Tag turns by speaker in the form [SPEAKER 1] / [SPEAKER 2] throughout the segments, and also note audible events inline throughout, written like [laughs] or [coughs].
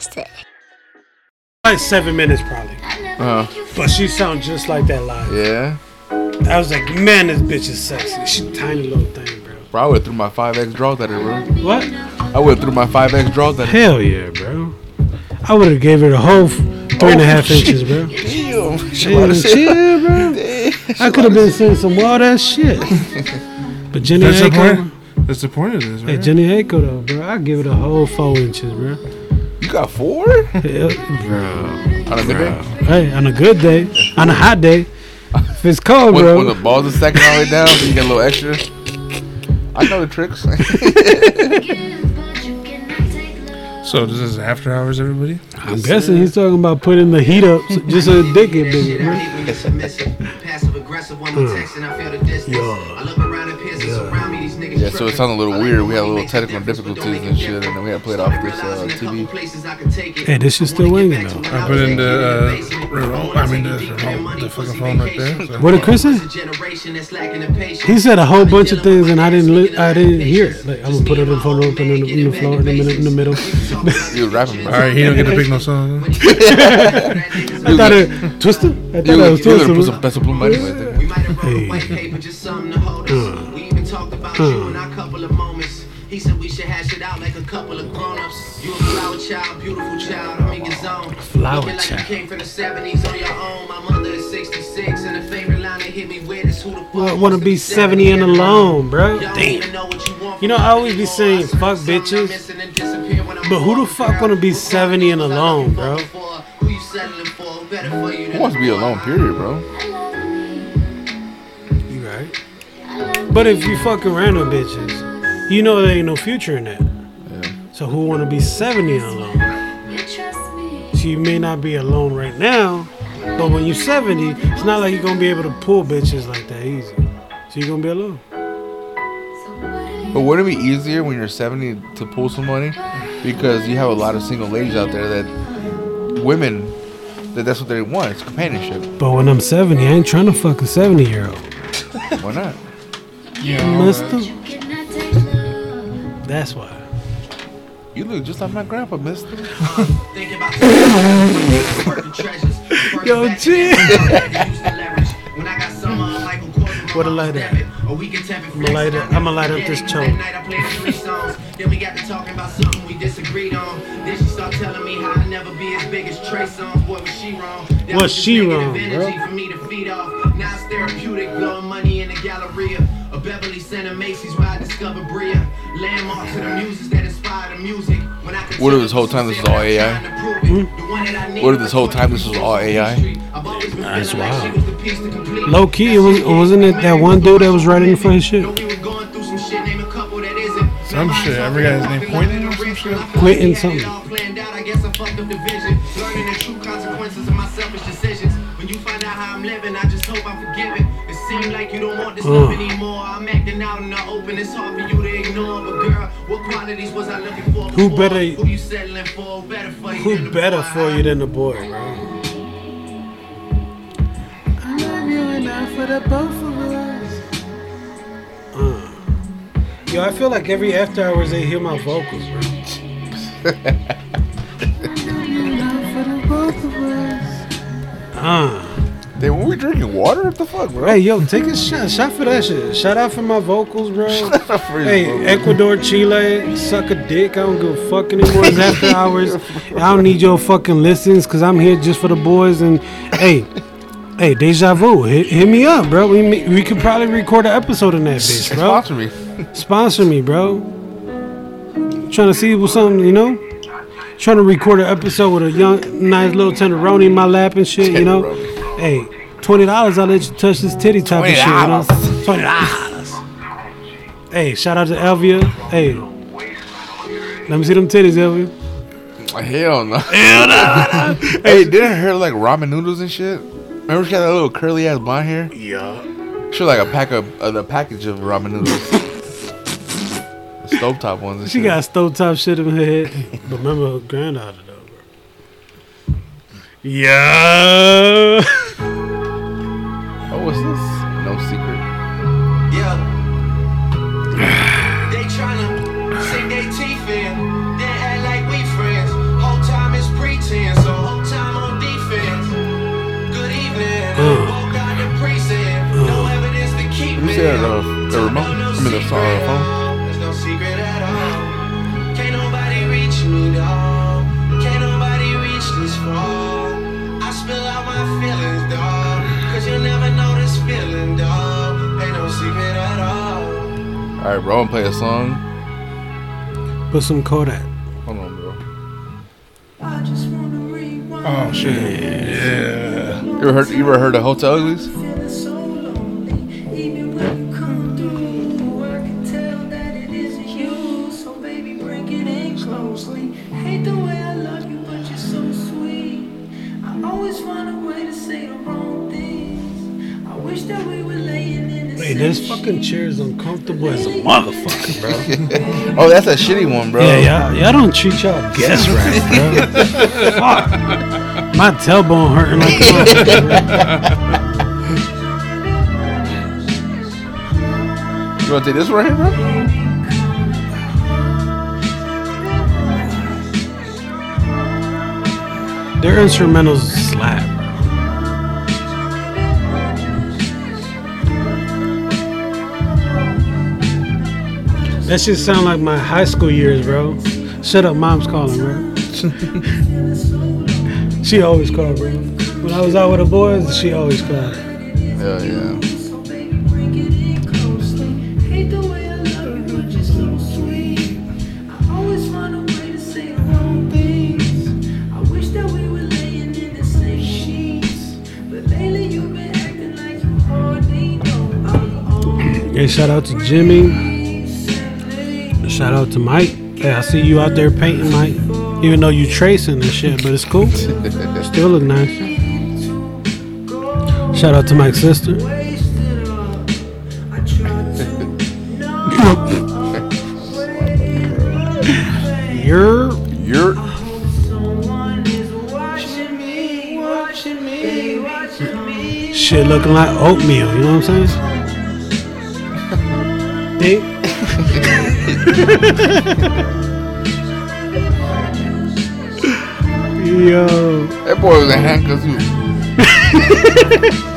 [SPEAKER 1] Shetty Podcast.
[SPEAKER 2] Like seven minutes probably.
[SPEAKER 3] Uh,
[SPEAKER 2] But she sounds just like that live.
[SPEAKER 3] yeah.
[SPEAKER 2] I was like, man, this bitch is sexy. She tiny little thing, bro.
[SPEAKER 3] Bro, I would have threw my 5X draws at her, bro.
[SPEAKER 2] What?
[SPEAKER 3] I would have threw my 5X draws at her.
[SPEAKER 2] Hell yeah, bro. I would have gave her the whole f- three and a half inches, bro.
[SPEAKER 3] Damn. [laughs] She
[SPEAKER 2] Damn,
[SPEAKER 3] about to say-
[SPEAKER 2] chill, bro. [laughs] I could have been saying some wild ass shit. [laughs] But Jhené
[SPEAKER 4] That's the
[SPEAKER 2] Aiko,
[SPEAKER 4] point. That's the point of this,
[SPEAKER 2] hey? Jhené Aiko though, bro, I give it a whole four inches, bro.
[SPEAKER 3] You got four?
[SPEAKER 2] Yeah,
[SPEAKER 3] On a good day?
[SPEAKER 2] Hey, on a good day, on a hot day, if it's cold,
[SPEAKER 3] When,
[SPEAKER 2] bro.
[SPEAKER 3] when the balls are stacking all the way down, so you get a little extra. I know the tricks. [laughs]
[SPEAKER 4] So this is after hours, everybody.
[SPEAKER 2] I'm guessing he's talking about putting the heat up so- just so the dick get bigger, bro.
[SPEAKER 5] Passive aggressive when I'm texting, I feel the distance. I look around and peers surround me, these niggas
[SPEAKER 3] yeah, so it sounded a little weird. We had a little technical difficulties and shit, and then we had to play it off this uh, TV.
[SPEAKER 2] Hey, this shit's still winging though.
[SPEAKER 4] I put in the uh, remote. I mean the remote, the fucking phone right there. So.
[SPEAKER 2] What did Chris say? He said a whole bunch of things and I didn't li- I didn't hear it. Like I'm gonna put it in front of in the, in the floor in the middle in the middle. [laughs]
[SPEAKER 3] You was rapping,
[SPEAKER 4] All
[SPEAKER 3] bro.
[SPEAKER 4] right, he don't get to pick no [laughs] song.
[SPEAKER 2] I [laughs] thought it Twister? I thought
[SPEAKER 3] You
[SPEAKER 2] that
[SPEAKER 3] was
[SPEAKER 2] was
[SPEAKER 3] you was gonna put
[SPEAKER 2] Twister.
[SPEAKER 3] some peso pluma anyway. There.
[SPEAKER 5] We might have wrote a white paper, just something to hold us. We even talked about you in our couple of moments. He said we should hash it out like a couple of grown-ups. You a flower child, beautiful child, I'm in your zone.
[SPEAKER 2] Flower
[SPEAKER 5] Looking like
[SPEAKER 2] child.
[SPEAKER 5] you came from the 70s on your own. My mother is 66, and the favorite line that hit me with is who the fuck
[SPEAKER 2] I wanna be 70 and alone, bro.
[SPEAKER 5] Y'all
[SPEAKER 2] Damn.
[SPEAKER 5] know you
[SPEAKER 2] know, I always be saying, fuck bitches. But who the fuck wanna be 70 and alone, bro?
[SPEAKER 5] Who you settling for? Who better for you
[SPEAKER 3] Who
[SPEAKER 5] than
[SPEAKER 3] wants to be alone, period, bro?
[SPEAKER 2] You right. But if you fucking random bitches, you know there ain't no future in that. Yeah. So who wanna be 70 and alone? So you may not be alone right now, but when you're 70, it's not like you're gonna be able to pull bitches like that easy. So you're gonna be alone.
[SPEAKER 3] But wouldn't it be easier when you're 70 to pull some money? Because you have a lot of single ladies out there that women, that that's what they want. It's companionship.
[SPEAKER 2] But when I'm 70, I ain't trying to fuck a 70 year old.
[SPEAKER 3] Why not?
[SPEAKER 2] Mister. That's why.
[SPEAKER 3] You look just like my grandpa, mister.
[SPEAKER 5] Thinking about working.
[SPEAKER 2] Yo,
[SPEAKER 5] Working
[SPEAKER 2] chill.
[SPEAKER 5] back then, used to leverage. When I got some uh, Michael
[SPEAKER 2] What a light at?
[SPEAKER 5] Or we can tap it
[SPEAKER 2] I'ma light it- I'ma light up this
[SPEAKER 5] That
[SPEAKER 2] choke.
[SPEAKER 5] night I played three songs. Then we got to talking about something we disagreed on. Then she start telling me how I never be as big as Trey Songz. Boy, was she wrong. That
[SPEAKER 2] Was she wrong, bro?
[SPEAKER 5] For me to feed off. Now it's therapeutic, blowing money in the Galleria. A Beverly Center Macy's where I discovered Bria. Landmarks of the muses that inspire the music. When I
[SPEAKER 3] What if this whole time this is all AI?
[SPEAKER 5] trying to prove it. The hmm? one that I need
[SPEAKER 3] What if this whole time this was all AI?
[SPEAKER 5] I've
[SPEAKER 2] That's
[SPEAKER 5] like
[SPEAKER 2] wild.
[SPEAKER 5] she was the piece to complete
[SPEAKER 2] Low key, it was, wasn't it that one dude that was writing for his shit?
[SPEAKER 5] Know we was going through some shit, name a couple that isn't.
[SPEAKER 4] Some shit. Every guy's name Quentin or some shit.
[SPEAKER 2] Quentin something.
[SPEAKER 5] All planned out, I guess I fucked up the vision. Learning the true consequences of my selfish decisions. When you find out how I'm living, I just hope I'm forgiven. It seems like you don't want this love
[SPEAKER 2] Uh.
[SPEAKER 5] anymore. I'm acting out in the open, it's hard for you to ignore. But girl, what qualities was I looking for?
[SPEAKER 2] Who better-
[SPEAKER 5] Who you settling for? Who better for you? than
[SPEAKER 2] Who
[SPEAKER 5] the
[SPEAKER 2] better
[SPEAKER 5] boy?
[SPEAKER 2] for you than the boy, bro? I love you enough for the both of us. Uh. Yo, I feel like every after hours they hear my vocals, bro. Uh.
[SPEAKER 3] Drinking water? What the fuck, bro?
[SPEAKER 2] Hey, yo, take a shot. Shot for that shit. Shout out for my vocals, bro. [laughs]
[SPEAKER 3] For
[SPEAKER 2] Hey,
[SPEAKER 3] vocals.
[SPEAKER 2] Ecuador, Chile, suck a dick. I don't give a fuck anymore. It's after [laughs] hours. I don't need your fucking listens because I'm here just for the boys. And hey, hey, Deja Vu, hit, hit me up, bro. We we could probably record an episode in that bitch, [laughs] bro.
[SPEAKER 3] Sponsor me.
[SPEAKER 2] Sponsor me, bro. Trying to see what's something, you know? Trying to record an episode with a young, nice little tenderoni in my lap and shit, you know? Hey, twenty dollars, I'll let you touch this titty type of shit, you know? Twenty dollars. Hey, shout out to Elvia. Hey, let me see them titties, Elvia.
[SPEAKER 3] Hell no. [laughs] Hell no. [laughs] hey, didn't her like ramen noodles and shit? Remember she had that little curly ass blonde hair?
[SPEAKER 2] Yeah.
[SPEAKER 3] She was like a pack of uh, the package of ramen noodles. [laughs] the stovetop ones. And
[SPEAKER 2] She
[SPEAKER 3] shit.
[SPEAKER 2] got stovetop shit in her head. But remember her granddaughter though, bro. Yeah
[SPEAKER 3] secret.
[SPEAKER 5] Yeah. [sighs] they tryna sink their teeth in, They act like we friends. Whole time is pretense, so whole time on defense. Good evening. Walk down the precinct, no evidence to keep me. Remote? I phone?
[SPEAKER 3] All right, bro. I'm gonna play a song.
[SPEAKER 6] Put some Kodak.
[SPEAKER 3] Hold on, bro.
[SPEAKER 5] I just wanna rewind.
[SPEAKER 4] Oh shit. Yeah.
[SPEAKER 3] You ever heard? You ever heard of Hotel Uglies?
[SPEAKER 6] This fucking chair is uncomfortable as a motherfucker, bro.
[SPEAKER 3] Oh, that's a shitty one, bro.
[SPEAKER 6] Yeah, y'all, y'all don't treat y'all guests right, bro. [laughs] Fuck. My tailbone hurting like a motherfucker.
[SPEAKER 3] You want to take this one right here, bro?
[SPEAKER 6] Their instrumentals slap, That shit sound like my high school years, bro. Shut up, mom's calling, bro. [laughs] she always called, bro. When I was out with the boys, she always called.
[SPEAKER 3] Yeah, yeah.
[SPEAKER 5] So baby, bring it in closely. Hate the way I love you, but you're so sweet. I always find a way to say the wrong things. I wish that we were laying in the same sheets. But lately you've been acting like you hardly know I'm on.
[SPEAKER 6] Hey, shout out to Jimmy. Shout out to Mike. Hey, I see you out there painting, Mike. Even though you're tracing and shit, but it's cool. [laughs] Still look nice. Shout out to Mike's sister.
[SPEAKER 5] Wasted all. I tried to know
[SPEAKER 6] You're
[SPEAKER 3] You're
[SPEAKER 5] someone is watching me, watching me, watching me.
[SPEAKER 6] shit looking like oatmeal. You know what I'm saying? [laughs] Hey. [laughs] Yo,
[SPEAKER 3] that boy was in handcuffs. too. [laughs]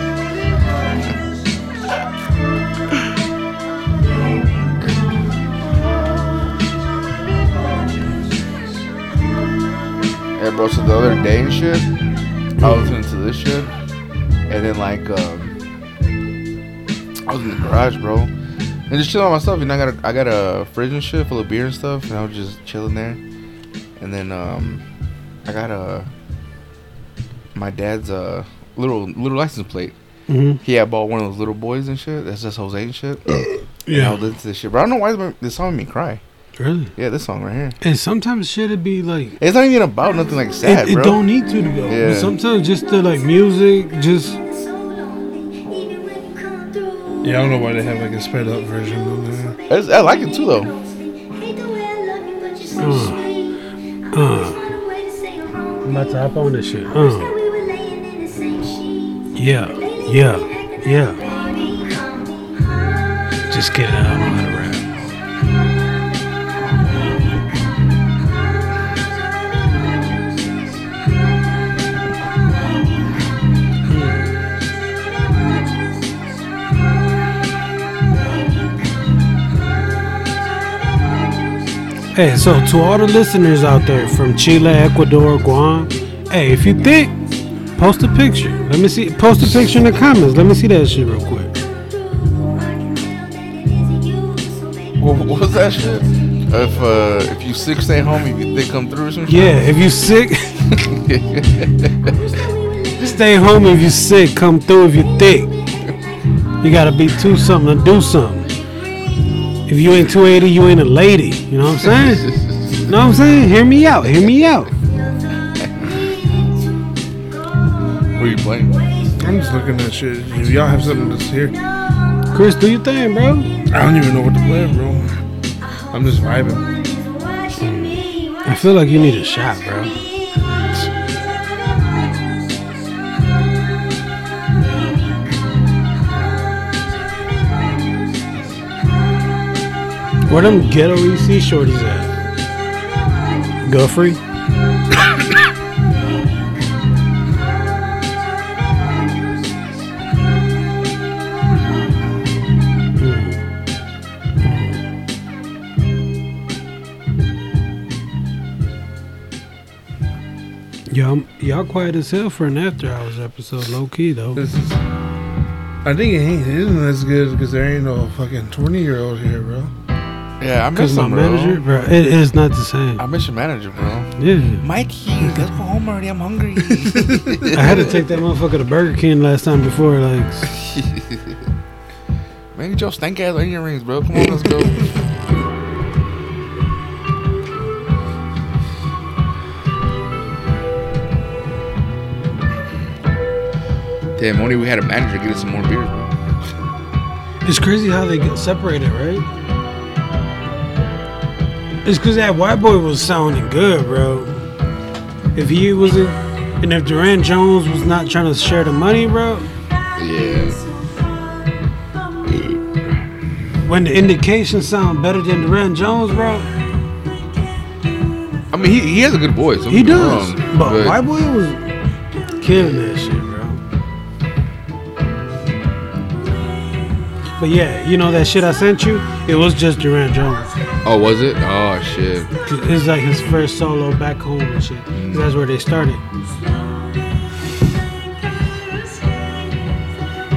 [SPEAKER 3] Yeah, bro. So the other day and shit, I was listening to this shit, and then like, um, I was in the garage, bro, and just chilling on myself. And I got a, I got a fridge and shit full of beer and stuff, and I was just chilling there. And then um, I got a my dad's uh little little license plate.
[SPEAKER 6] Mhm.
[SPEAKER 3] He had bought one of those little boys and shit. That's just Jose and shit. [coughs] And I
[SPEAKER 6] yeah,
[SPEAKER 3] was listening to this shit, but I don't know why this- song made me cry.
[SPEAKER 6] really.
[SPEAKER 3] Yeah, this song right here.
[SPEAKER 6] And sometimes shit it be like
[SPEAKER 3] It's not even about nothing like sad,
[SPEAKER 6] it, it don't need to go.
[SPEAKER 3] Yeah.
[SPEAKER 6] But sometimes just the like music, just
[SPEAKER 4] Yeah, I don't know why they have like a sped up version of that.
[SPEAKER 3] It's- I like it too though.
[SPEAKER 6] uh, I'm about to hop on this shit. Uh, yeah, yeah, yeah. Just kidding. I don't Hey, so to all the listeners out there from Chile, Ecuador, Guam, hey, if you think, post a picture. Let me see. Post a picture in the comments. Let me see that shit real quick.
[SPEAKER 3] What, was that shit? If uh if you sick, stay home. If you think come through some shit.
[SPEAKER 6] Yeah, if you sick, [laughs] stay home. If you sick, come through. If you thick, you gotta be two something to do something. If you ain't 280, you ain't a lady. You know what I'm saying? You know what I'm saying? Hear me out. Hear me out.
[SPEAKER 3] What are you playing?
[SPEAKER 4] I'm just looking at shit. If y'all have something to hear,
[SPEAKER 6] Chris, do your thing, bro.
[SPEAKER 4] I don't even know what to play, bro. I'm just vibing.
[SPEAKER 6] I feel like you need a shot, bro. Where them ghetto EC shorties at? Guthrie? Yo,
[SPEAKER 2] Y'all, y'all quiet as hell for an after hours episode, low key though.
[SPEAKER 4] This is. I think it ain't isn't as good because there ain't no fucking twenty year old here, bro.
[SPEAKER 3] Yeah, I miss
[SPEAKER 2] my
[SPEAKER 3] bro.
[SPEAKER 2] manager, bro, it is not the same.
[SPEAKER 3] I miss your manager, bro.
[SPEAKER 2] Yeah,
[SPEAKER 3] Mikey, let's go home already. I'm hungry. [laughs]
[SPEAKER 2] I had to take that motherfucker to Burger King last time before, like, [laughs]
[SPEAKER 3] Man, get your stank ass onion rings, bro. Come on, let's go. Damn, only we had a manager get us some more beers, bro.
[SPEAKER 2] it's crazy how they get separated, right? It's cause that white boy was sounding good, bro. If he wasn't, and if Durand Jones was not trying to share the money, bro,
[SPEAKER 3] Yeah.
[SPEAKER 2] when the indications sound better than Durand Jones, bro,
[SPEAKER 3] I mean, he, he has a good voice. don't
[SPEAKER 2] he does.
[SPEAKER 3] wrong,
[SPEAKER 2] but, white boy was killing that shit, bro. But yeah, you know that shit I sent you? It was just Durand Jones.
[SPEAKER 3] Oh, was it? Oh, shit.
[SPEAKER 2] It's like his first solo back home and shit. 'Cause That's where they started.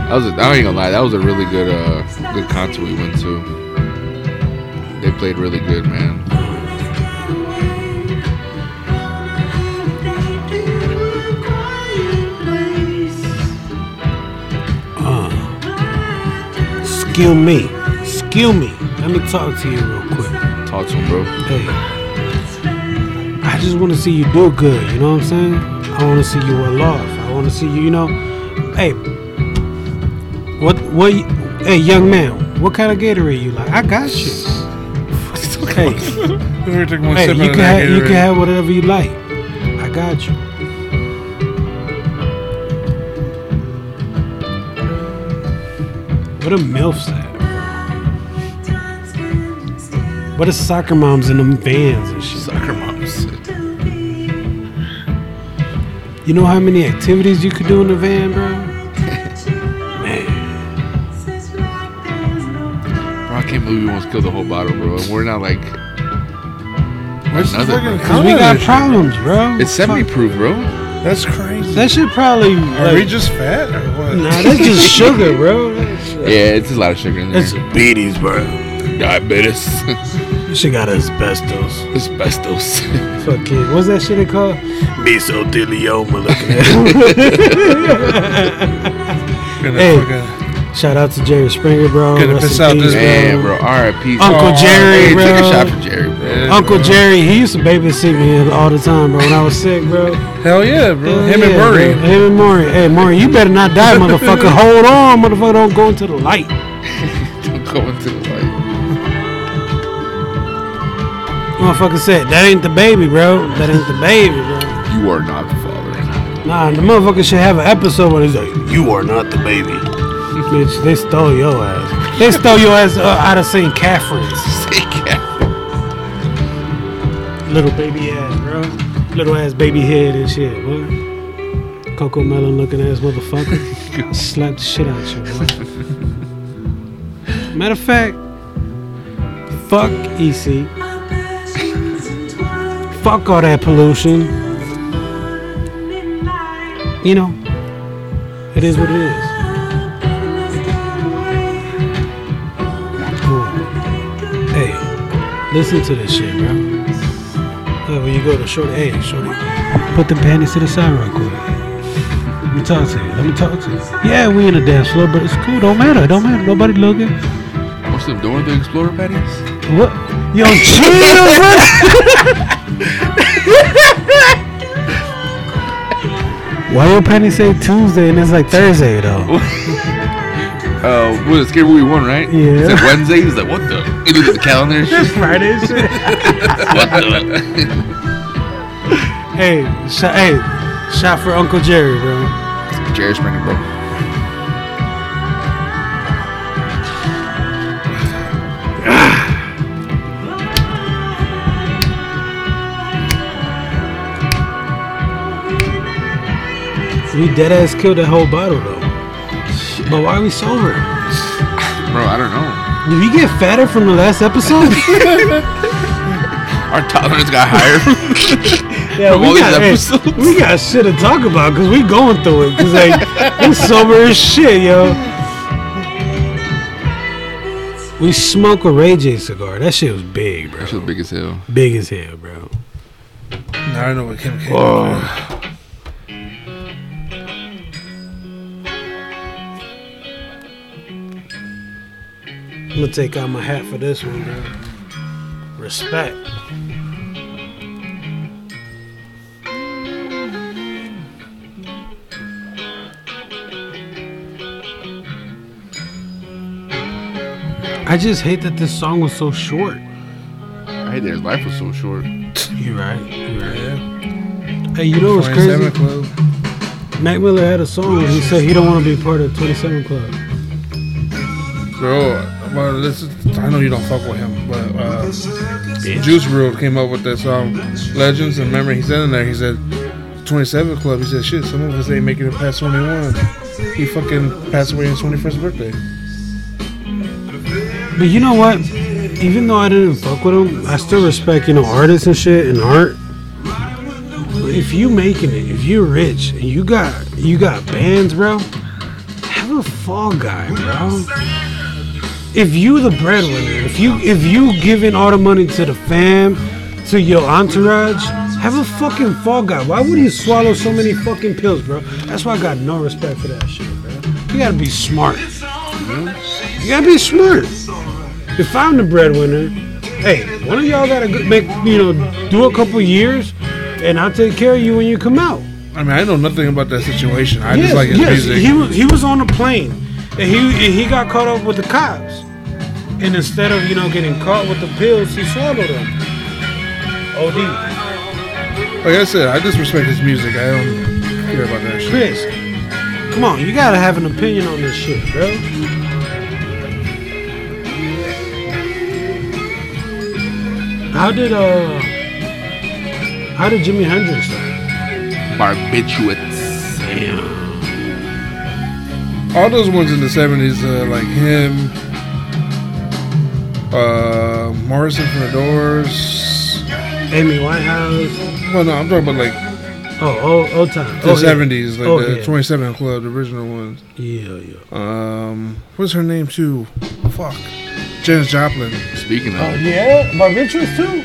[SPEAKER 3] That was a, I ain't gonna lie. That was a really good, uh, good concert we went to. They played really good, man.
[SPEAKER 2] Skill me. Skill me. Let me talk to you real quick.
[SPEAKER 3] Talk to him, bro.
[SPEAKER 2] Hey. I just want to see you do good, you know what I'm saying? I want to see you well off. I want to see you, you know. Hey. What what hey young man, what kind of Gatorade you like? I got you. [laughs] Hey,
[SPEAKER 4] We're taking one
[SPEAKER 2] hey, you can have, you can have whatever you like. I got you. What a MILFs at? What a soccer moms in them vans and shit.
[SPEAKER 3] Soccer moms.
[SPEAKER 2] You know how many activities you could do in the van, bro?
[SPEAKER 3] Bro, I can't believe we almost killed the whole bottle, bro. And we're not like
[SPEAKER 4] What's the
[SPEAKER 3] another, bro.
[SPEAKER 2] Cause we got
[SPEAKER 4] of this shit?
[SPEAKER 2] problems, bro.
[SPEAKER 3] it's semi-proof, bro.
[SPEAKER 4] That's crazy.
[SPEAKER 2] That should probably.
[SPEAKER 4] Are we just fat or what?
[SPEAKER 2] nah, that's just sugar, bro. [laughs]
[SPEAKER 3] Yeah, it's a lot of sugar in there.
[SPEAKER 2] That's beaties, bro.
[SPEAKER 3] Diabetes,
[SPEAKER 2] She got asbestos.
[SPEAKER 3] asbestos.
[SPEAKER 2] Fuck it. What's that shit they call? Mesothelioma looking at.
[SPEAKER 4] Gonna [laughs]
[SPEAKER 2] Hey.
[SPEAKER 4] fucking-
[SPEAKER 2] Shout out to Jerry Springer, bro.
[SPEAKER 4] Gonna piss out this
[SPEAKER 3] Man, bro. R.I.P.
[SPEAKER 2] Uncle
[SPEAKER 4] Oh,
[SPEAKER 2] Jerry,
[SPEAKER 3] Hey,
[SPEAKER 2] bro.
[SPEAKER 3] take a shot for Jerry, bro.
[SPEAKER 4] Yeah.
[SPEAKER 2] Uncle
[SPEAKER 4] bro.
[SPEAKER 2] Jerry, he used to babysit me all the time, bro. When I was sick, bro.
[SPEAKER 4] Hell yeah, bro.
[SPEAKER 2] Hell
[SPEAKER 4] Him
[SPEAKER 2] yeah,
[SPEAKER 4] and Murray.
[SPEAKER 2] bro. Him and Murray. Hey, Murray, you better not die, motherfucker. [laughs] Hold on, motherfucker. Don't go into the light. [laughs]
[SPEAKER 3] Don't go into the
[SPEAKER 2] Motherfucker said, that ain't the baby, bro. That ain't the baby, bro.
[SPEAKER 3] You are not the father.
[SPEAKER 2] Nah, the motherfucker should have an episode where he's like, you are not the baby. [laughs] Bitch, they stole your ass. They stole your ass uh, out of St. Catherine's.
[SPEAKER 3] Say cat.
[SPEAKER 2] Little baby ass, bro. Little ass baby head and shit, boy. Cocomelon looking ass motherfucker. [laughs] Slap the shit out you, boy. Matter of fact, fuck EC. Fuck all that pollution. You know, it is what it is. Ooh. Hey, listen to this shit, bro. Uh, when you go to shorty, hey, shorty, put the panties to the side real quick. Let me talk to you. Let me talk to you. Yeah, we in the dance floor, but it's cool. Don't matter. Don't matter. Nobody looking.
[SPEAKER 3] What's them doing? The Explorer panties?
[SPEAKER 2] What? Yo, chill, bro. [laughs] [laughs] Why your panties say Tuesday and it's like Thursday though? [laughs]
[SPEAKER 3] Uh, what was it? Scary Movie 1, right?
[SPEAKER 2] Yeah.
[SPEAKER 3] It's like Wednesday. He's like, what the? He looked at the calendar [laughs] and shit.
[SPEAKER 2] Friday shit.
[SPEAKER 3] What the?
[SPEAKER 2] hey, shot, hey, shot for Uncle Jerry, bro.
[SPEAKER 3] Jerry Springer, bro.
[SPEAKER 2] We dead ass killed that whole bottle though. But why are we sober?
[SPEAKER 3] Bro, I don't know.
[SPEAKER 2] Did we get fatter from the last episode? [laughs]
[SPEAKER 3] Our tolerance got higher. [laughs]
[SPEAKER 2] Yeah,
[SPEAKER 3] From
[SPEAKER 2] we
[SPEAKER 3] these
[SPEAKER 2] got, hey,
[SPEAKER 3] episodes.
[SPEAKER 2] we got shit to talk about because we going through it. Cause like we sober as shit, yo. We smoke a Ray J cigar. That shit was big, bro.
[SPEAKER 3] That shit was big as hell.
[SPEAKER 2] Big as hell, bro.
[SPEAKER 4] Now I know what Kim K.
[SPEAKER 3] Oh.
[SPEAKER 2] I'm gonna take out my hat for this one, bro. Respect. I just hate that this song was so short.
[SPEAKER 3] I hate that his life was so short.
[SPEAKER 2] You're right. You're right.
[SPEAKER 4] Yeah.
[SPEAKER 2] Hey, you know what's crazy?
[SPEAKER 4] Club.
[SPEAKER 2] Mac Miller had a song where he said he don't want to be part of 27 Club.
[SPEAKER 4] Bro, this is, I know you don't fuck with him, but uh, Juice WRLD came up with that song, Legends. And remember, he said in there, he said, 27 Club. He said, shit, some of us ain't making it past 21. He fucking passed away on his 21st birthday.
[SPEAKER 2] But you know what? Even though I didn't fuck with him, I still respect, you know, artists and shit and art. If you making it, if you're rich and you got you got bands, bro, have a fall guy, bro. If you the breadwinner, if you if you giving all the money to the fam, to your entourage, have a fucking fall guy. Why would you swallow so many fucking pills, bro? That's why I got no respect for that shit, bro. You gotta be smart. You gotta be smart. If I'm the breadwinner, hey, one of y'all gotta go- make you know do a couple years, and I'll take care of you when you come out.
[SPEAKER 4] I mean, I know nothing about that situation. I
[SPEAKER 2] yes,
[SPEAKER 4] just like his
[SPEAKER 2] yes,
[SPEAKER 4] music.
[SPEAKER 2] he was he was on a plane, and he and he got caught up with the cops, and instead of you know getting caught with the pills, he swallowed them. OD.
[SPEAKER 4] like I said, I disrespect respect his music. I don't care about that shit.
[SPEAKER 2] Chris, come on, you gotta have an opinion on this shit, bro. How did uh how did Jimi Hendrix start?
[SPEAKER 3] Barbiturates.
[SPEAKER 4] All those ones in the 70s, uh, like him, uh, Morrison from the Doors.
[SPEAKER 2] Amy Winehouse.
[SPEAKER 4] Well, no, I'm talking about like
[SPEAKER 2] Oh, old, old time.
[SPEAKER 4] the
[SPEAKER 2] oh, yeah.
[SPEAKER 4] 70s, like
[SPEAKER 2] Oh,
[SPEAKER 4] the
[SPEAKER 2] yeah.
[SPEAKER 4] 27 Club, the original ones.
[SPEAKER 2] Yeah, yeah.
[SPEAKER 4] Um, what's her name too? Fuck, Janis Joplin.
[SPEAKER 3] Speaking of
[SPEAKER 2] Oh yeah, Barbiturates too.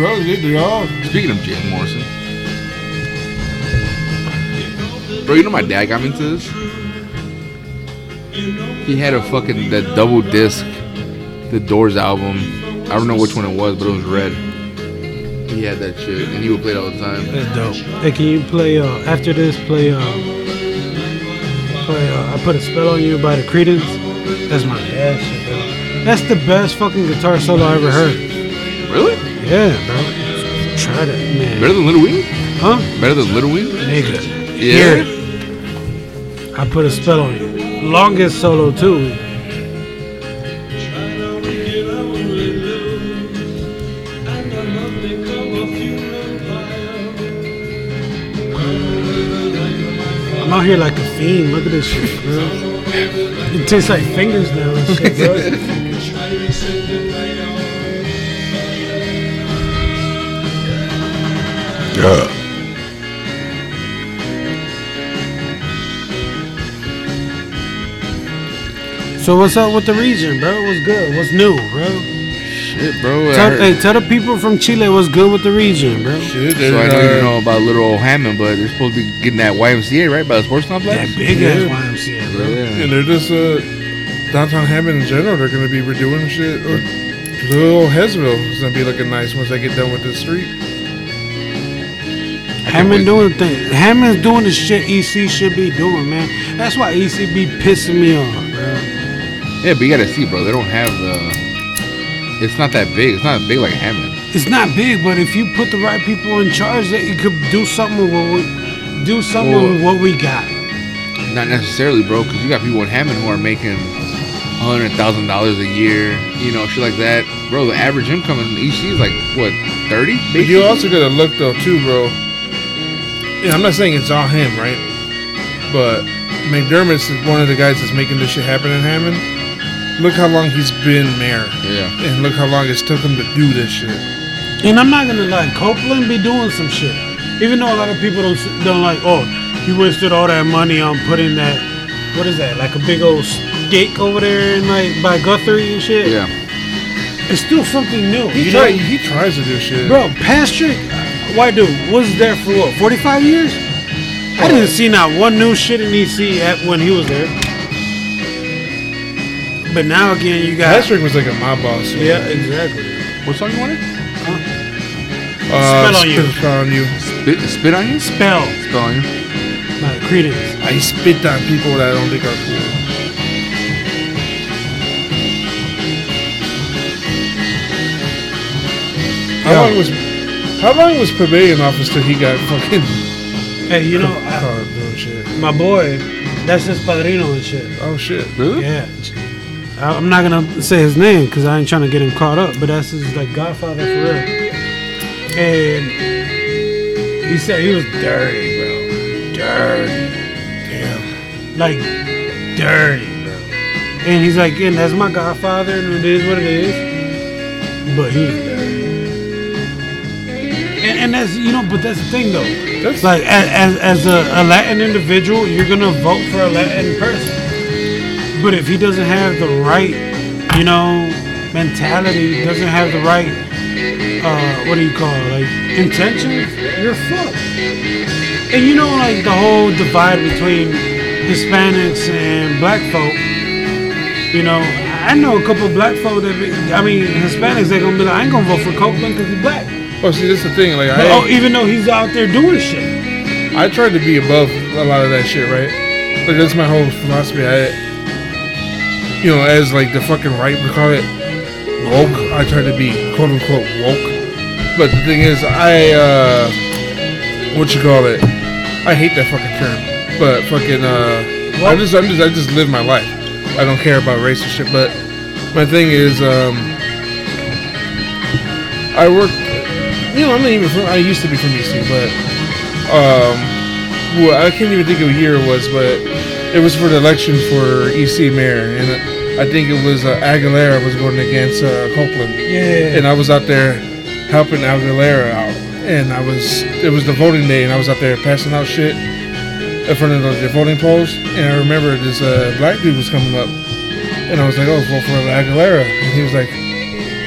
[SPEAKER 4] Girl, they, they all.
[SPEAKER 3] speaking of Jim Morrison. Bro, you know my dad got me into this? He had a fucking that double disc, the Doors album. I don't know which one it was, but it was red. He had that shit, and he would play it all the time.
[SPEAKER 2] That's dope. Hey, can you play uh after this? Play uh, play uh, I put a spell on you by the Creedence. That's my ass shit, bro. That's the best fucking guitar solo I ever heard.
[SPEAKER 3] Really?
[SPEAKER 2] Yeah, bro. Try that, man.
[SPEAKER 3] Better than Little Wing?
[SPEAKER 2] Huh?
[SPEAKER 3] Better than Little Wing?
[SPEAKER 2] Nigga.
[SPEAKER 3] Yeah.
[SPEAKER 2] Here. I put a spell on you. Longest solo too. I'm out here like a fiend. Look at this shit, bro. It tastes like fingers now and shit, bro. [laughs] So what's up with the region, bro? What's good? What's new, bro?
[SPEAKER 3] Shit, bro.
[SPEAKER 2] Tell, hey, tell the people from Chile what's good with the region, bro.
[SPEAKER 4] Shit,
[SPEAKER 3] so I know
[SPEAKER 4] they're,
[SPEAKER 3] you
[SPEAKER 4] uh,
[SPEAKER 3] know about Little Old Hammond, but they're supposed to be getting that YMCA, right? By the sports complex?
[SPEAKER 2] That big
[SPEAKER 4] Yeah.
[SPEAKER 2] ass YMCA, bro.
[SPEAKER 3] Yeah.
[SPEAKER 4] And they're just uh, downtown Hammond in general. They're gonna be redoing shit. Or little Hessville is gonna be looking nice once they get done with this street.
[SPEAKER 2] Hammond doing the thing. Hammond's doing the shit EC should be doing, man. That's why EC be pissing me off, bro.
[SPEAKER 3] Yeah, but you gotta see, bro. They don't have the. It's not that big. It's not big like Hammond.
[SPEAKER 2] It's not big, but if you put the right people in charge, that you could do something with what we, do something
[SPEAKER 3] Well-
[SPEAKER 2] with what we got.
[SPEAKER 3] Not necessarily, bro, because you got people in Hammond who are making hundred thousand dollars a year. You know, shit like that, bro. The average income in EC is like what thirty?
[SPEAKER 4] But you also gotta look though too, bro. Yeah, I'm not saying it's all him, right? But McDermott's is one of the guys that's making this shit happen in Hammond. Look how long he's been mayor,
[SPEAKER 3] Yeah.
[SPEAKER 4] and look how long it's took him to do this shit.
[SPEAKER 2] And I'm not gonna lie, Copeland be doing some shit. Even though a lot of people don't don't like, oh, he wasted all that money on putting that, what is that, like a big old steak over there in like by Guthrie and shit.
[SPEAKER 3] Yeah.
[SPEAKER 2] It's still something new.
[SPEAKER 4] He
[SPEAKER 2] you
[SPEAKER 4] try,
[SPEAKER 2] know?
[SPEAKER 4] he tries to do shit.
[SPEAKER 2] Bro, Pastrick, uh, white dude, was there for what, 45 years? I didn't uh, see not one new shit in EC at, when he was there. But now again, you got.
[SPEAKER 4] Pastrick was like a mob boss. so-
[SPEAKER 2] Yeah, exactly.
[SPEAKER 3] What song you wanted?
[SPEAKER 4] Uh,
[SPEAKER 2] Spit on you.
[SPEAKER 4] Spit on you.
[SPEAKER 3] Spit, spit on you?
[SPEAKER 2] Spell,
[SPEAKER 3] Spit on you.
[SPEAKER 2] by Creedence.
[SPEAKER 4] I spit on people that I don't think are cool. How
[SPEAKER 2] Yo.
[SPEAKER 4] long was how long was Pavilion office till he got fucking
[SPEAKER 2] Hey, you know, I-
[SPEAKER 4] shit?
[SPEAKER 2] my boy, that's his padrino and shit.
[SPEAKER 4] Oh shit.
[SPEAKER 3] Really?
[SPEAKER 2] Yeah. I- I'm not gonna say his name because I ain't trying to get him caught up, but that's his like godfather for real. And he said he was dirty, bro. Dirty.
[SPEAKER 4] Damn.
[SPEAKER 2] Like dirty, bro. And he's like, and that's my godfather, and it is what it is. But he was dirty. And, and that's you know, but that's the thing though.
[SPEAKER 4] That's
[SPEAKER 2] Like as as a, a Latin individual, you're gonna vote for a Latin person. But if he doesn't have the right, you know, mentality, doesn't have the right, uh, what do you call it, like intentions, you're fucked. And you know, like the whole divide between Hispanics and black folk. You know, I know a couple of black folk that, be, I mean, Hispanics, they're gonna be like, I ain't gonna vote for Copeland because he's black.
[SPEAKER 4] oh see that's the thing. Like
[SPEAKER 2] But, oh, even though he's out there doing shit.
[SPEAKER 4] I tried to be above a lot of that shit, right? Like that's my whole philosophy. I you know, as like the fucking right we call it woke, I try to be quote unquote woke. But the thing is I uh what you call it? I hate that fucking term. But fucking uh I just I'm just I just live my life. I don't care about race or shit, but my thing is um I work you know, I'm not even from I used to be from DC, but um, well, I can't even think of a year it was, but it was for the election for EC mayor, and I think it was uh, Aguilera was going against uh, Copeland,
[SPEAKER 2] Yeah.
[SPEAKER 4] and I was out there helping Aguilera out, and I was it was the voting day, and I was out there passing out shit in front of the, the voting polls, and I remember this uh, black dude was coming up, and I was like, oh, vote for Aguilera, and he was like,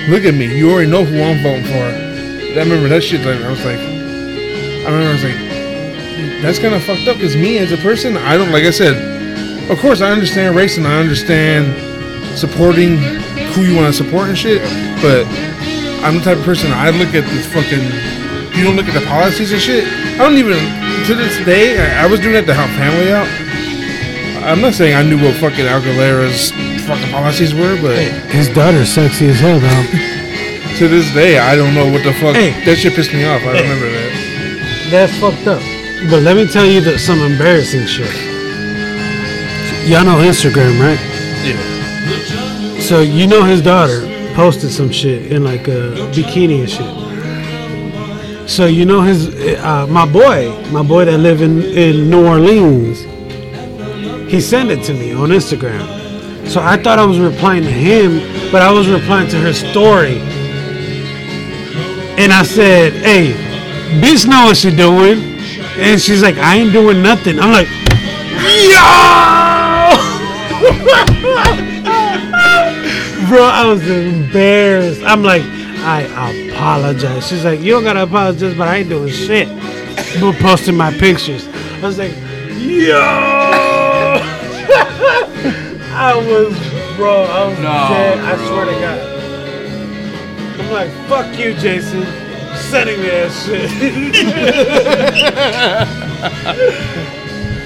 [SPEAKER 4] look at me, you already know who I'm voting for. I remember that shit. Like I was like, I remember I was like, that's kind of fucked up. Cause me as a person, I don't like I said. Of course, I understand race and I understand supporting who you want to support and shit. But I'm the type of person I look at this fucking. You don't look at the policies and shit. I don't even to this day. I, I was doing that to help family out. I'm not saying I knew what fucking Aguilera's fucking policies were, but
[SPEAKER 2] His daughter's sexy as hell, though. [laughs]
[SPEAKER 4] to this day, I don't know what the fuck.
[SPEAKER 2] Hey.
[SPEAKER 4] That shit pissed me off. I
[SPEAKER 2] Hey.
[SPEAKER 4] remember that.
[SPEAKER 2] That's fucked up. But let me tell you that some embarrassing shit. Y'all know Instagram, right?
[SPEAKER 4] Yeah.
[SPEAKER 2] So you know his daughter posted some shit in like a bikini and shit. So you know his uh, my boy, my boy that live in in New Orleans. He sent it to me on Instagram. So I thought I was replying to him, but I was replying to her story. And I said, "Hey, bitch, know what she doing?" And she's like, "I ain't doing nothing." I'm like, "Yo!" [laughs] Bro, I was embarrassed. I'm like, I apologize. She's like, you don't gotta apologize, but I ain't doing shit. But posting my pictures. I was like, yo! [laughs] I was, bro, I was
[SPEAKER 3] No,
[SPEAKER 2] dead. I swear to God. I'm like, fuck you, Jason. Sending me that shit.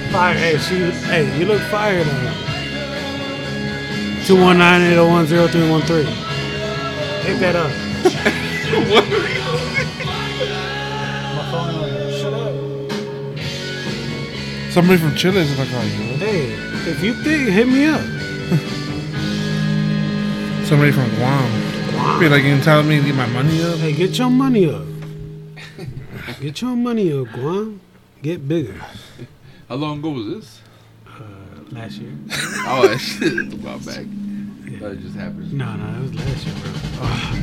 [SPEAKER 2] [laughs] fire. Hey, she, hey, you look fire though. 219-801-0313. Hit that up. My phone number. Shut up.
[SPEAKER 4] Somebody from Chile is like, oh, you.
[SPEAKER 2] Hey, if you think, hit me up. [laughs]
[SPEAKER 4] Somebody from Guam. Be like, you telling me to get my money up?
[SPEAKER 2] Hey, get your money up. Get your money up, Guam. Get bigger.
[SPEAKER 3] How long ago was this?
[SPEAKER 2] Last year. [laughs]
[SPEAKER 3] Oh, that shit. It's a while back. That just happened.
[SPEAKER 2] No, no, it was last year, bro. Ah.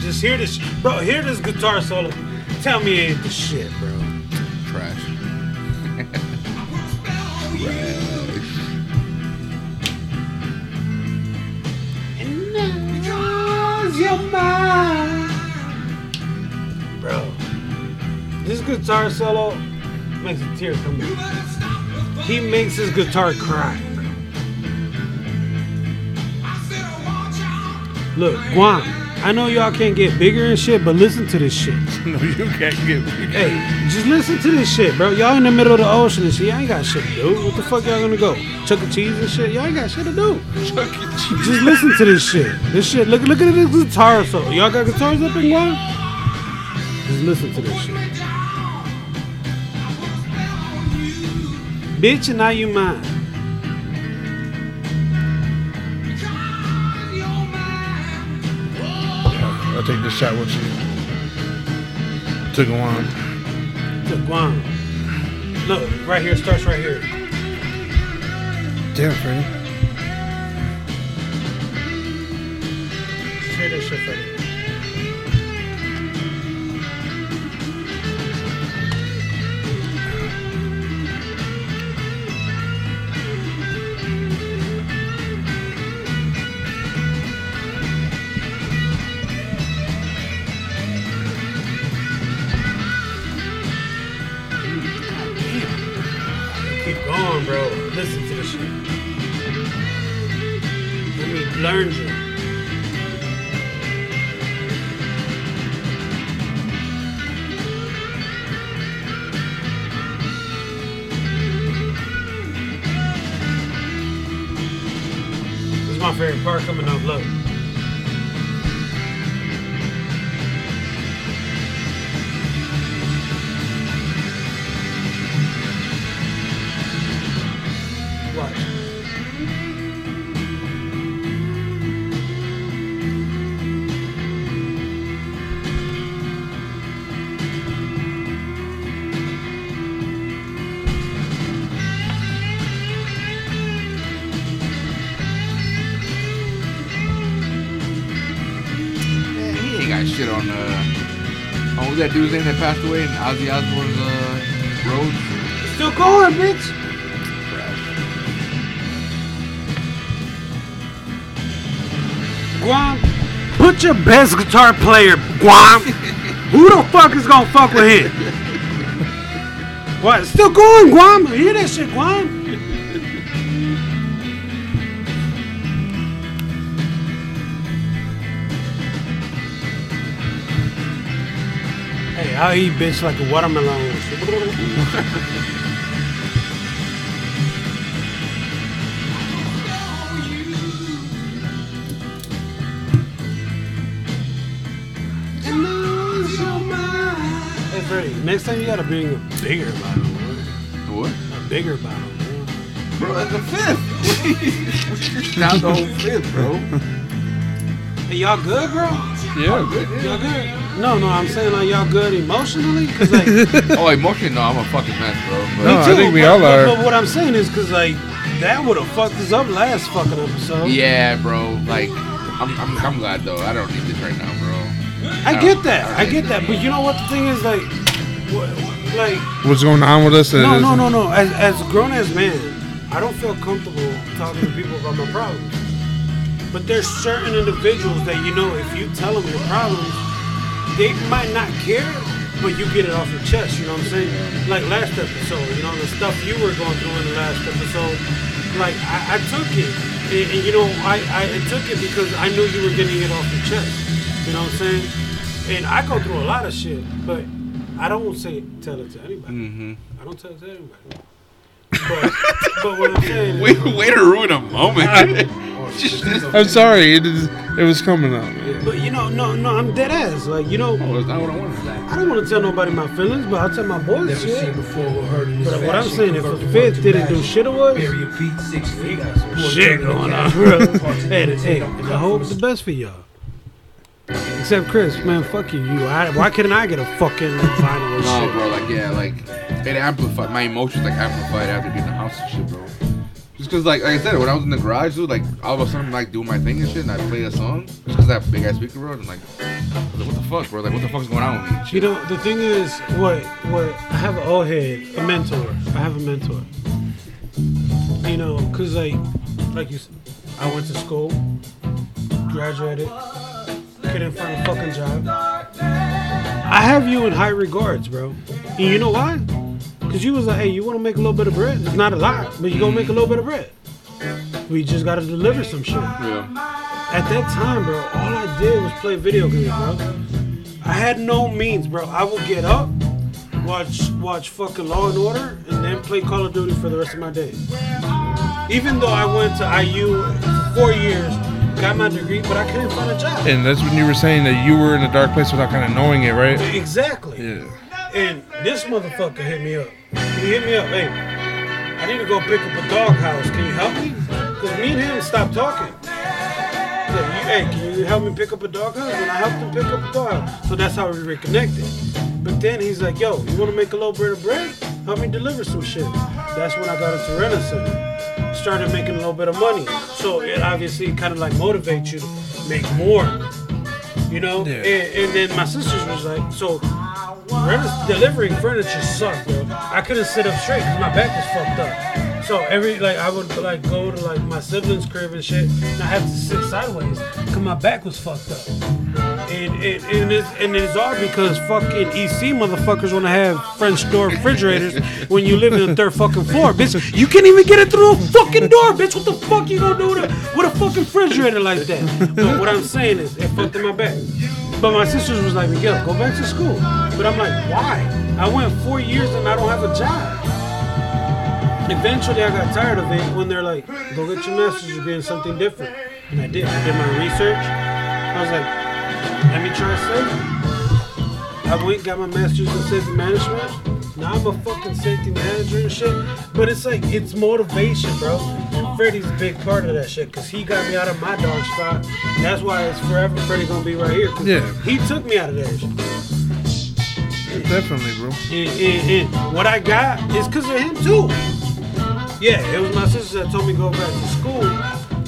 [SPEAKER 2] Just hear this, bro. Hear this guitar solo. Tell me it ain't the shit, bro.
[SPEAKER 3] Trash. [laughs]
[SPEAKER 2] And then Bro, this guitar solo makes a tear come. He makes his guitar cry. Look, Guam, I know y'all can't get bigger and shit, but listen to this shit. [laughs]
[SPEAKER 4] no, you can't get. Bigger.
[SPEAKER 2] Hey, just listen to this shit, bro. Y'all in the middle of the ocean and shit. Y'all ain't got shit to do. What the fuck y'all gonna go? Chuck E. Cheese and shit? Y'all ain't got shit to do. Chuck E. Cheese. Just listen to this shit. This shit. Look, look at this guitar solo. Y'all got guitars up in Guam? Just listen to this shit. Bitch, and now you mine.
[SPEAKER 4] I'll take this shot with you. Took a one.
[SPEAKER 2] To Guam. Look, right here. Starts right here.
[SPEAKER 4] Damn, Freddie.
[SPEAKER 2] Hear this shit, Freddie. My favorite part coming up. Look.
[SPEAKER 3] That dude's name that passed away in Ozzy Osbourne's uh road?
[SPEAKER 2] Still going, bitch. Guam, put your best guitar player, Guam. [laughs] Who the fuck is gonna fuck with him? What? Still going, Guam? You hear that shit, Guam? I'll eat bitch like a watermelon. Hey, Freddie, next time you gotta bring a bigger bottle, man.
[SPEAKER 3] What?
[SPEAKER 2] A bigger bottle, man.
[SPEAKER 3] Bro, that's a fifth. [laughs] Down the whole fifth, bro. [laughs]
[SPEAKER 2] Hey, y'all good, bro?
[SPEAKER 4] Yeah.
[SPEAKER 2] Y'all good? No, no, I'm saying like y'all good emotionally, cause like [laughs]
[SPEAKER 3] Oh, emotionally? No, I'm a fucking mess, bro. But
[SPEAKER 4] No, I think we
[SPEAKER 2] but,
[SPEAKER 4] all are.
[SPEAKER 2] But what I'm saying is, cause like that would have fucked us up last fucking episode.
[SPEAKER 3] yeah, bro. Like, I'm, I'm, I'm glad though. I don't need this right now, bro.
[SPEAKER 2] I get that. I get that. But you know what the thing is, like, what, like
[SPEAKER 4] What's going on with us?
[SPEAKER 2] no, no, no, no. As as grown as man, I don't feel comfortable talking to people about my problems. But there's certain individuals that you know, if you tell them your problems, they might not care, but you get it off your chest. You know what I'm saying? Like last episode, you know, the stuff you were going through in the last episode. Like I, I took it, and, and you know, I, I took it because I knew you were getting it off your chest. You know what I'm saying? And I go through a lot of shit, but I don't say tell it to anybody.
[SPEAKER 3] Mm-hmm.
[SPEAKER 2] I don't tell it to anybody. But, but what I'm saying is,
[SPEAKER 3] Way, way to ruin a moment. [laughs]
[SPEAKER 4] I'm sorry. It, is, it was coming out.
[SPEAKER 2] but you know, no, no, I'm dead ass. Like you know,
[SPEAKER 3] oh, that's not what I wanted.
[SPEAKER 2] I don't want to tell nobody my feelings, but I'll tell my boys
[SPEAKER 5] Never seen
[SPEAKER 2] shit.
[SPEAKER 5] before or heard in this
[SPEAKER 2] But what I'm
[SPEAKER 5] fashion.
[SPEAKER 2] saying, if a
[SPEAKER 5] Convert
[SPEAKER 2] fifth
[SPEAKER 5] to
[SPEAKER 2] didn't do
[SPEAKER 5] action.
[SPEAKER 2] shit of us,
[SPEAKER 5] Bury your feet six feet.
[SPEAKER 2] got some shit going on, [laughs] bro. [laughs] hey, hey, and I hope the best for y'all. Except Chris, man, fuck you. You, I, why couldn't I get a fucking [laughs] vinyl
[SPEAKER 3] No,
[SPEAKER 2] shit?
[SPEAKER 3] bro. Like, yeah, like it amplified my emotions. Like amplified after being in the house and shit, bro. Just cause like, like I said, when I was in the garage, dude, like all of a sudden I'm like doing my thing and shit, and I play a song just cause that big ass speaker, bro. And like, I was like, what the fuck, bro? Like, what the fuck's going on with me?
[SPEAKER 2] You know, the thing is, what what I have an old head, a mentor. I have a mentor. You know, cause like, like you, I went to school, graduated, couldn't find a fucking job. I have you in high regards, bro. And you know why? Cause you was like, hey, you want to make a little bit of bread? It's not a lot, but you gonna make a little bit of bread. We just gotta deliver some shit.
[SPEAKER 3] Yeah.
[SPEAKER 2] At that time, bro, all I did was play video games, bro. I had no means, bro. I would get up, watch watch fucking Law and Order, and then play Call of Duty for the rest of my day. Even though I went to IU for four years, got my degree, but I couldn't find a job.
[SPEAKER 4] And that's when you were saying that you were in a dark place without kind of knowing it, right?
[SPEAKER 2] Exactly.
[SPEAKER 4] Yeah.
[SPEAKER 2] And this motherfucker hit me up. He hit me up. Hey, I need to go pick up a doghouse. Can you help me? Because me and him stopped talking. You, hey, can you help me pick up a doghouse? And I helped him pick up a doghouse. So that's how we reconnected. But then he's like, yo, you want to make a little bit of bread? Help me deliver some shit. That's when I got into Renaissance. Started making a little bit of money. So it obviously kind of like motivates you to make more. You know?
[SPEAKER 4] Yeah.
[SPEAKER 2] And, and then my sisters was like, so delivering furniture sucked, bro. I couldn't sit up straight because my back was fucked up. So every like I would like go to like my siblings' crib and shit, and I have to sit sideways because my back was fucked up. And and, and, it's, and it's all because fucking EC motherfuckers want to have French door refrigerators when you live in the third fucking floor, bitch. You can't even get it through the fucking door, bitch. What the fuck you gonna do with a, with a fucking refrigerator like that? But what I'm saying is, it fucked in my back. But my sisters was like, Miguel, go back to school. But I'm like, why? I went four years and I don't have a job. Eventually, I got tired of it when they're like, go get your master's degree in something different. And I did. I did my research. I was like, let me try safety. I went, got my master's in safety management. Now I'm a fucking safety manager and shit. But it's like, it's motivation, bro. And Freddie's a big part of that shit because he got me out of my dark spot. That's why it's forever Freddie gonna be right here.
[SPEAKER 4] Yeah.
[SPEAKER 2] He took me out of there.
[SPEAKER 4] Definitely, bro.
[SPEAKER 2] And, and, and what I got is because of him too. Yeah, it was my sister that told me to go back to school,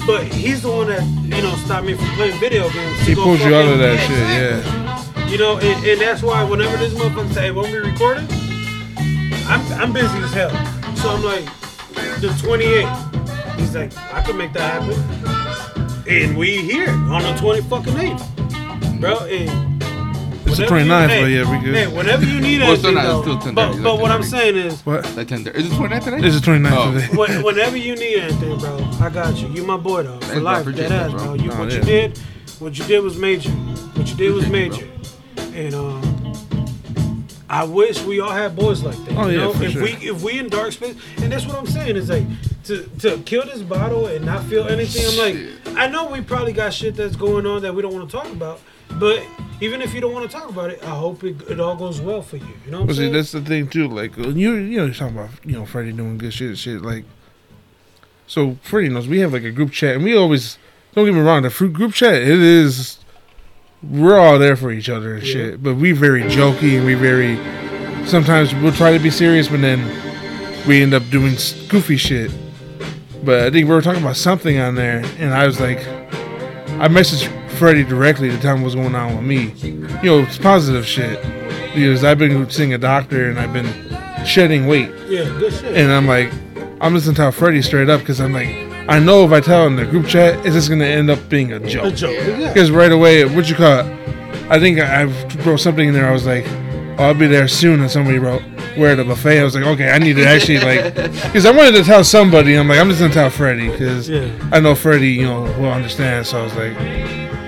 [SPEAKER 2] but he's the one that you know stopped me from playing video games.
[SPEAKER 4] He
[SPEAKER 2] go
[SPEAKER 4] pulled you out of that shit,
[SPEAKER 2] Exactly.
[SPEAKER 4] yeah.
[SPEAKER 2] You know, and, and that's why whenever this motherfucker say, "Hey, when we recording," I'm I'm busy as hell. So I'm like, the 28th. He's like, I can make that happen, and we here on the 20 fucking 8th, bro. And
[SPEAKER 4] It's the
[SPEAKER 2] whenever you-
[SPEAKER 4] 29th,
[SPEAKER 2] hey,
[SPEAKER 4] but yeah, we good.
[SPEAKER 2] Hey, whenever you need
[SPEAKER 3] Well, it's
[SPEAKER 2] anything,
[SPEAKER 3] still not-
[SPEAKER 2] though,
[SPEAKER 3] still 10:30,
[SPEAKER 2] but,
[SPEAKER 3] it's
[SPEAKER 2] but what I'm
[SPEAKER 3] 10:30.
[SPEAKER 2] saying is,
[SPEAKER 4] What?
[SPEAKER 3] Like 10 Is it 29 today?
[SPEAKER 4] This is 29th
[SPEAKER 3] Oh.
[SPEAKER 4] today.
[SPEAKER 2] when, whenever you need anything, bro, I got you. You my boy, though, for
[SPEAKER 3] Thanks, bro.
[SPEAKER 2] life,
[SPEAKER 3] Appreciate
[SPEAKER 2] dead
[SPEAKER 3] that,
[SPEAKER 2] ass,
[SPEAKER 3] bro.
[SPEAKER 2] bro. You,
[SPEAKER 4] Oh,
[SPEAKER 2] what you
[SPEAKER 4] yeah.
[SPEAKER 2] did, what you did was major. What you did was
[SPEAKER 3] Appreciate
[SPEAKER 2] major. And um, I wish we all had boys like that.
[SPEAKER 4] Oh,
[SPEAKER 2] you
[SPEAKER 4] yeah,
[SPEAKER 2] know?
[SPEAKER 4] for
[SPEAKER 2] if
[SPEAKER 4] sure.
[SPEAKER 2] we if we in dark space, and that's what I'm saying is like to to kill this bottle and not feel anything. I'm like, I know we probably got shit that's going on that we don't want to talk about, but even if you don't want to talk about it, I hope it, it all goes well for you. You know what I'm
[SPEAKER 4] But see,
[SPEAKER 2] saying?
[SPEAKER 4] that's the thing too. Like uh, you, you know, you're talking about you know Freddie doing good shit, and shit. Like, so Freddie knows we have like a group chat, and we always don't get me wrong. The fruit group chat, it is we're all there for each other and
[SPEAKER 2] Yeah.
[SPEAKER 4] shit. But we very jokey and we very sometimes we'll try to be serious, but then we end up doing goofy shit. But I think we were talking about something on there, and I was like, I messaged Freddie directly to tell him what's going on with me. You know, it's positive shit because I've been seeing a doctor and I've been shedding weight,
[SPEAKER 2] yeah, good shit.
[SPEAKER 4] and I'm like, I'm just gonna tell Freddie straight up because I'm like, I know if I tell him the group chat, it's just gonna end up being a joke.
[SPEAKER 2] a joke. Yeah.
[SPEAKER 4] Because right away, what you call it? I think I, I wrote something in there. I was like, oh, I'll be there soon. And somebody wrote, where at the buffet? I was like, okay, I need to actually like, [laughs] because I wanted to tell somebody. I'm like, I'm just gonna tell Freddie because
[SPEAKER 2] Yeah.
[SPEAKER 4] I know Freddie, you know, will understand. So I was like,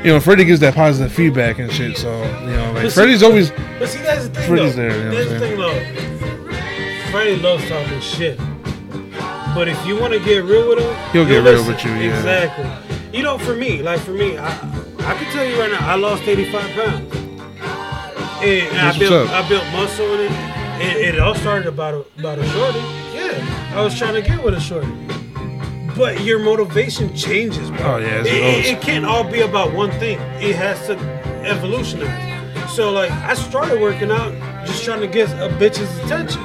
[SPEAKER 4] you know, Freddie gives that positive feedback and shit. So you know, like
[SPEAKER 2] see-
[SPEAKER 4] Freddie's always
[SPEAKER 2] But see, that's the thing,
[SPEAKER 4] Freddie's
[SPEAKER 2] though.
[SPEAKER 4] there, you know
[SPEAKER 2] that's the thing, though. Freddie loves talking shit. But if you want to get real with him,
[SPEAKER 4] He'll get real with you, yeah.
[SPEAKER 2] Exactly. You know, for me, like for me, I I can tell you right now, I lost 85 pounds. And, and I built. I built muscle in it. And it all started about a, about a shorty. Yeah, I was trying to get with a shorty. But your motivation changes, bro.
[SPEAKER 4] Oh, yeah,
[SPEAKER 2] it, it, it can't all be about one thing. It has to evolutionize. So like I started working out just trying to get a bitch's attention.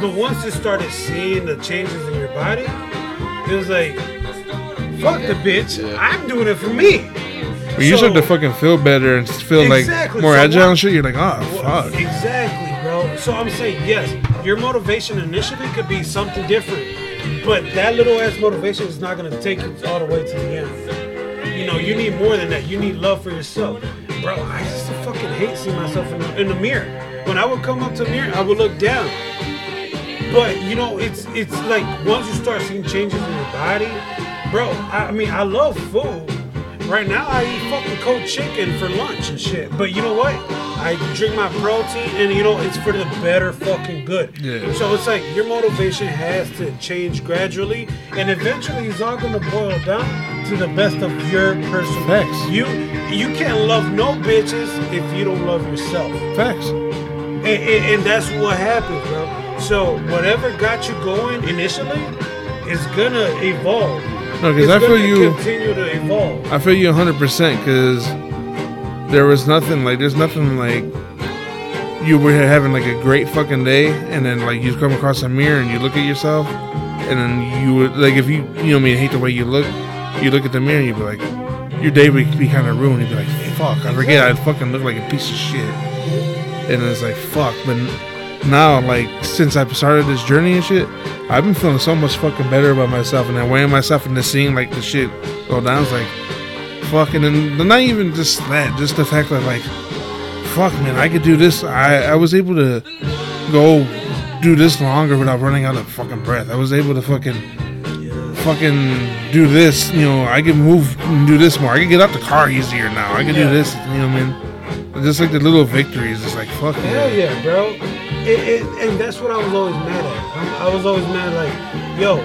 [SPEAKER 2] But once it started seeing the changes in your body, It was like, fuck the bitch.
[SPEAKER 3] Yeah.
[SPEAKER 2] I'm doing it for me.
[SPEAKER 4] But you
[SPEAKER 2] So-
[SPEAKER 4] start to fucking feel better and feel
[SPEAKER 2] Exactly,
[SPEAKER 4] like more
[SPEAKER 2] so
[SPEAKER 4] agile
[SPEAKER 2] what-
[SPEAKER 4] and shit. You're like, oh fuck.
[SPEAKER 2] Exactly, bro. So I'm saying, yes, your motivation initially could be something different, but that little ass motivation is not gonna take you all the way to the end. You know, you need more than that. You need love for yourself, bro. I just fucking hate seeing myself in the, in the mirror. When I would come up to the mirror, I would look down. But you know, it's it's like once you start seeing changes in your body, bro. I, I mean, I love food. Right now, I eat fucking cold chicken for lunch and shit. But you know what? I drink my protein, and you know it's for the better fucking good.
[SPEAKER 4] Yeah.
[SPEAKER 2] So it's like your motivation has to change gradually, and eventually it's all gonna boil down to the best of your personal.
[SPEAKER 4] Facts.
[SPEAKER 2] You you can't love no bitches if you don't love yourself.
[SPEAKER 4] Facts.
[SPEAKER 2] And, and, and that's what happens, bro. So whatever got you going initially is gonna evolve.
[SPEAKER 4] No, because I feel you.
[SPEAKER 2] continue to evolve.
[SPEAKER 4] I feel you 100 percent because there was nothing like there's nothing like you were having like a great fucking day and then like you come across a mirror and you look at yourself and then you would like if you you know I mean hate the way you look you look at the mirror and you'd be like your day would be kind of ruined you'd be like fuck I forget I fucking look like a piece of shit and it's like fuck but now like since I've started this journey and shit I've been feeling so much fucking better about myself and then weighing myself in the scene like the shit go down it's like fucking and not even just that, just the fact that like, fuck man, I could do this. I I was able to go do this longer without running out of fucking breath. I was able to fucking fucking do this. You know, I can move and do this more. I can get out the car easier now. I can
[SPEAKER 2] Yeah.
[SPEAKER 4] do this. You know what I mean? Just like the little victories. It's like fuck
[SPEAKER 2] Hell
[SPEAKER 4] yeah,
[SPEAKER 2] bro. It, it, and that's what I was always mad at. I was always mad like, yo,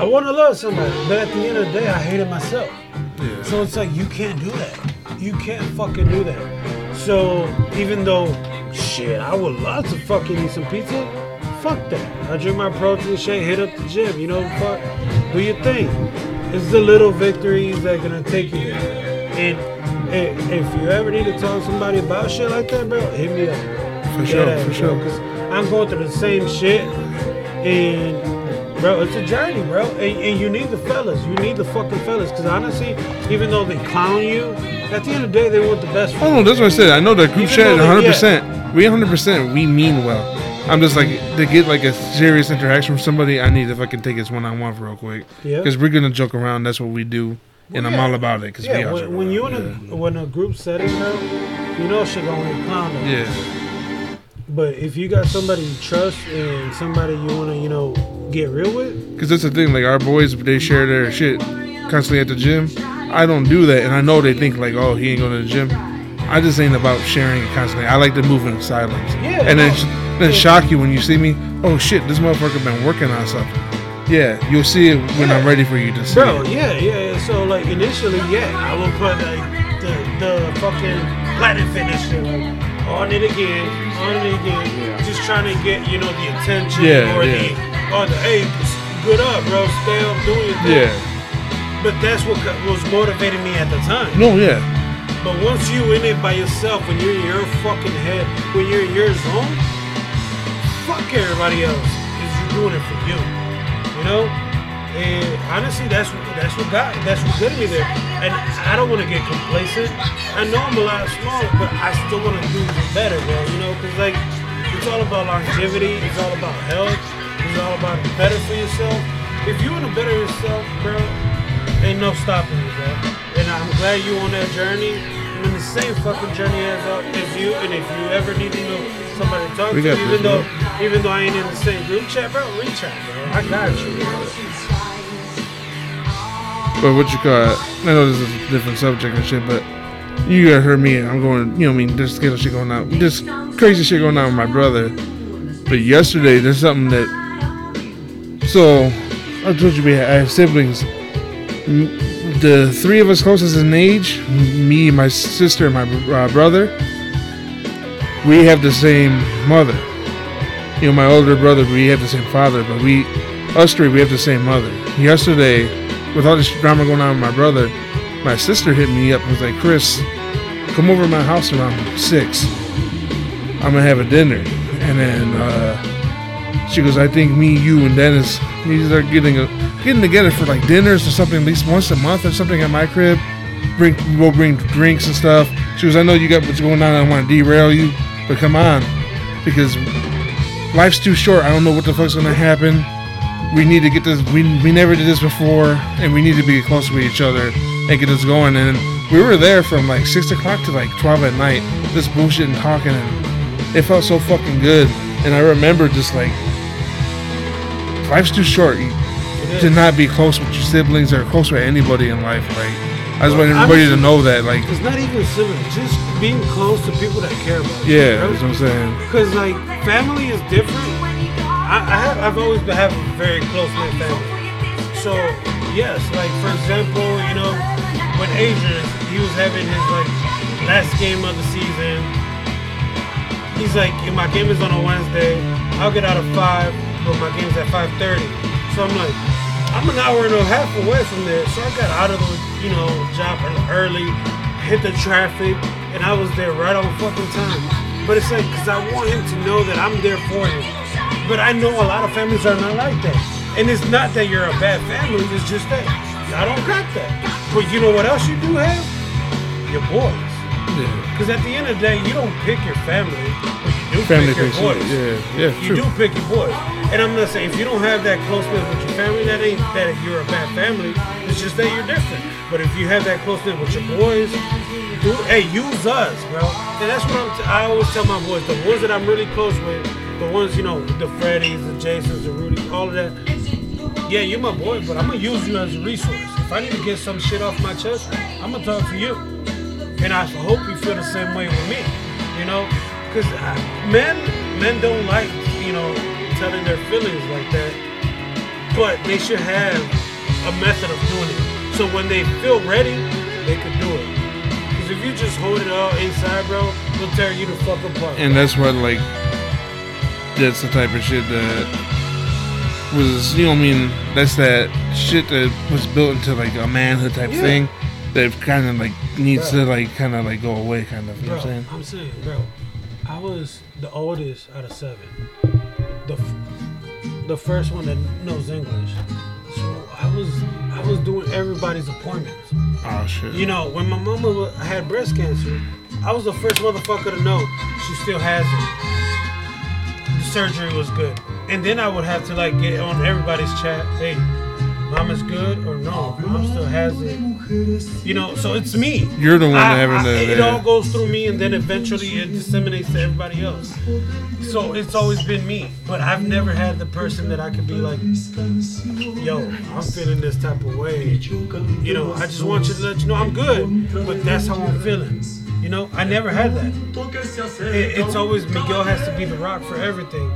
[SPEAKER 2] I want to love somebody, but at the end of the day, I hated myself.
[SPEAKER 4] Yeah.
[SPEAKER 2] So it's like you can't do that. You can't fucking do that. So even though, shit, I would love to fucking eat some pizza. Fuck that. I drink my protein shake, hit up the gym. You know, fuck, do your thing. It's the little victories that are gonna take you there. And, and if you ever need to talk to somebody about shit like that, bro, hit me up.
[SPEAKER 4] For sure, for sure.
[SPEAKER 2] Cause I'm going through the same shit, and bro, it's a journey, bro. And, and you need the fellas. You need the fucking fellas. Cause honestly, even though they clown you, at the end of the day, they want the best. For
[SPEAKER 4] Oh no, that's what I said. I know that group chat,
[SPEAKER 2] though
[SPEAKER 4] 100. percent We 100. percent We mean well. I'm just like to get like a serious interaction from somebody. I need to fucking take this one on one real quick.
[SPEAKER 2] Yeah.
[SPEAKER 4] Because we're gonna joke around. That's what we do, and I'm all about it. Cause
[SPEAKER 2] Yeah, when, when you in
[SPEAKER 4] around.
[SPEAKER 2] a when a group setting, bro, you know shit gonna get clowned
[SPEAKER 4] yeah. Yeah.
[SPEAKER 2] But if you got somebody you trust and somebody you wanna, you know, get real with,
[SPEAKER 4] Because that's the thing. Like our boys, they share their shit constantly at the gym. I don't do that, and I know they think like, oh, he ain't going to the gym. I just ain't about sharing it constantly. I like to move in silence.
[SPEAKER 2] Yeah,
[SPEAKER 4] And then,
[SPEAKER 2] no.
[SPEAKER 4] then shock you when you see me. Oh shit, this motherfucker been working on something. Yeah, you'll see it when I'm ready for you to see
[SPEAKER 2] bro,
[SPEAKER 4] it.
[SPEAKER 2] yeah, yeah. yeah. So like initially, yeah, I will put like the the fucking Planet Fitness shit like on it again, on it again, just trying to get you know the attention
[SPEAKER 4] Yeah,
[SPEAKER 2] or
[SPEAKER 4] yeah.
[SPEAKER 2] the or the hey, good up, bro, stay up doing your thing.
[SPEAKER 4] Yeah.
[SPEAKER 2] But that's what was motivating me at the time.
[SPEAKER 4] No, yeah.
[SPEAKER 2] But once you in it by yourself, when you're in your fucking head, when you're in your zone, fuck everybody else. Cause you're doing it for you. You know? And honestly, that's what that's what got that's what got me there. And I don't want to get complacent. I know I'm a lot smaller, but I still want to do better, bro. You know, cause like it's all about longevity. It's all about health. It's all about better for yourself. If you want to better yourself, bro, ain't no stopping you, bro. And I'm glad you're on that journey. I'm in the same fucking journey as, uh, as you. And if you ever need, to know, somebody to talk
[SPEAKER 4] We
[SPEAKER 2] to, even
[SPEAKER 4] this,
[SPEAKER 2] though
[SPEAKER 4] bro.
[SPEAKER 2] even though I ain't in the same group chat, bro, reach out, bro. I got you. Bro.
[SPEAKER 4] But what you call it? I know this is a different subject and shit, but you guys heard me. I'm going, you know, I mean, there's skittle shit going on, just crazy shit going on with my brother. But yesterday, there's something that. So, I told you we have, I have siblings. The three of us closest in age, me, my sister, and my uh, brother, we have the same mother. You know, my older brother, we have the same father, but we, us three, we have the same mother. Yesterday, with all this drama going on with my brother, my sister hit me up and was like, Chris, come over to my house around six. I'm gonna have a dinner. And then uh, she goes, I think me, you, and Dennis need to start getting a getting together for like dinners or something at least once a month or something at my crib. Bring we'll bring drinks and stuff. She goes, I know you got what's going on. I don't want to derail you, but come on, because life's too short. I don't know what the fuck's gonna happen. We need to get this. We we never did this before, and we need to be close with each other and get this going. And we were there from like six o'clock to like twelve at night, just bullshit and talking, and it felt so fucking good. And I remember just like life's too short to not be close with your siblings or close with anybody in life. Like I just want everybody to know that. Like
[SPEAKER 2] It's not even sibling. Just being close to people that care about you.
[SPEAKER 4] yeah, that's what I'm saying.
[SPEAKER 2] Because like family is different. I, have I've always been having very close knit family. So yes, like for example, you know, when Adrian he was having his like last game of the season. He's like, if my game is on a Wednesday, I'll get out of five, but my game's at five thirty. So I'm like, I'm an hour and a half away from there. So I got out of the, you know, job early, hit the traffic, and I was there right on fucking time. But it's like, cause I want him to know that I'm there for him. But I know a lot of families are not like that. And it's not that you're a bad family, it's just that I don't got that. But you know what else you do have? Your boys.
[SPEAKER 4] Yeah.
[SPEAKER 2] Because at the end of the day, you don't pick your family, but you do
[SPEAKER 4] Family
[SPEAKER 2] pick your boys.
[SPEAKER 4] yeah, yeah,
[SPEAKER 2] You
[SPEAKER 4] true.
[SPEAKER 2] do pick your boys. And I'm not saying if you don't have that closeness with your family, that ain't that you're a bad family. It's just that you're different. But if you have that closeness with your boys, do, hey, use us, bro. And that's what I'm t- I always tell my boys. The ones that I'm really close with, the ones, you know, the Freddys, the Jasons, the Rudy, all of that. Yeah, you're my boy, but I'm gonna use you as a resource. If I need to get some shit off my chest, I'm gonna talk to you. And I hope you feel the same way with me, you know? Because uh, men, men don't like, you know, telling their feelings like that. But they should have a method of doing it. So when they feel ready, they can do it. Because if you just hold it all inside, bro, they'll tear you the fuck apart.
[SPEAKER 4] and that's what like that's the type of shit that was you know what I mean that's that shit that was built into like a manhood type
[SPEAKER 2] Yeah.
[SPEAKER 4] thing that kind of like needs to like kind of like go away kind of you know what I'm saying
[SPEAKER 2] I'm saying, bro, I was the oldest out of seven. The f- the first one that knows English. So I was I was doing everybody's appointments.
[SPEAKER 4] oh shit
[SPEAKER 2] You know, when my mama had breast cancer, I was the first motherfucker to know she still has it. Surgery was good. And then I would have to like get on everybody's chat, hey, mama's good or no, mom still has it. You know, so it's me.
[SPEAKER 4] You're the one
[SPEAKER 2] I-
[SPEAKER 4] having
[SPEAKER 2] I-
[SPEAKER 4] the-
[SPEAKER 2] It all goes through me and then eventually it disseminates to everybody else. So it's always been me. But I've never had the person that I could be like, yo, I'm feeling this type of way. You know, I just want you to let you know I'm good, but that's how I'm feeling. You know, I never had that. It, it's always Miguel has to be the rock for everything.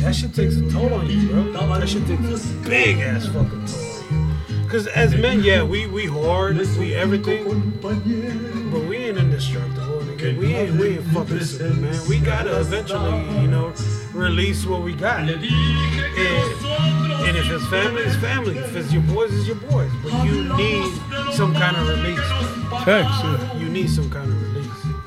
[SPEAKER 2] That shit takes a toll on you, bro. That shit takes a big ass fucking toll on you. Cause as men, yeah, we we hard, we everything, but we ain't indestructible, nigga. We ain't we ain't fucking Superman. We gotta eventually, you know, release what we got. And, and if it's family, it's family. If it's your boys, it's your boys. But you need some kind of release.
[SPEAKER 4] facts.
[SPEAKER 2] You need some kind of release.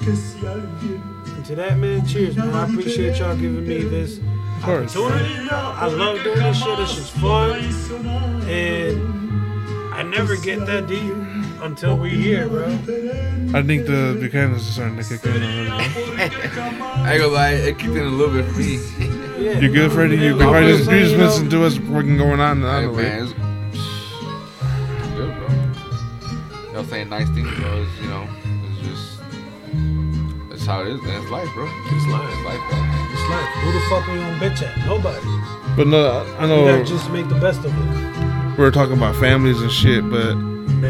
[SPEAKER 2] And to that, man, cheers, man. I appreciate y'all giving me this of
[SPEAKER 4] course.
[SPEAKER 2] opportunity. I love doing this shit. This shit's fun. And I never get that deep until we here, bro.
[SPEAKER 4] I think the Buchanan's is starting to kick in already. [laughs]
[SPEAKER 3] I ain't gonna lie, it kicked in a little bit for me.
[SPEAKER 2] Yeah.
[SPEAKER 4] you good Freddie you,
[SPEAKER 2] Yeah, I'm
[SPEAKER 4] you just,
[SPEAKER 2] saying,
[SPEAKER 4] you just
[SPEAKER 2] know,
[SPEAKER 4] listen to us fucking going on and on
[SPEAKER 3] Hey,
[SPEAKER 4] over
[SPEAKER 3] man,
[SPEAKER 4] here.
[SPEAKER 3] it's good, bro. Y'all saying nice things, bro. You know, it's just, it's how it is, man. It's life, bro.
[SPEAKER 2] It's life.
[SPEAKER 3] It's life, bro.
[SPEAKER 2] It's like, who the fuck are you on bitch at? Nobody.
[SPEAKER 4] but no I
[SPEAKER 2] You
[SPEAKER 4] know
[SPEAKER 2] gotta just make the best of it.
[SPEAKER 4] we were talking about families and shit, but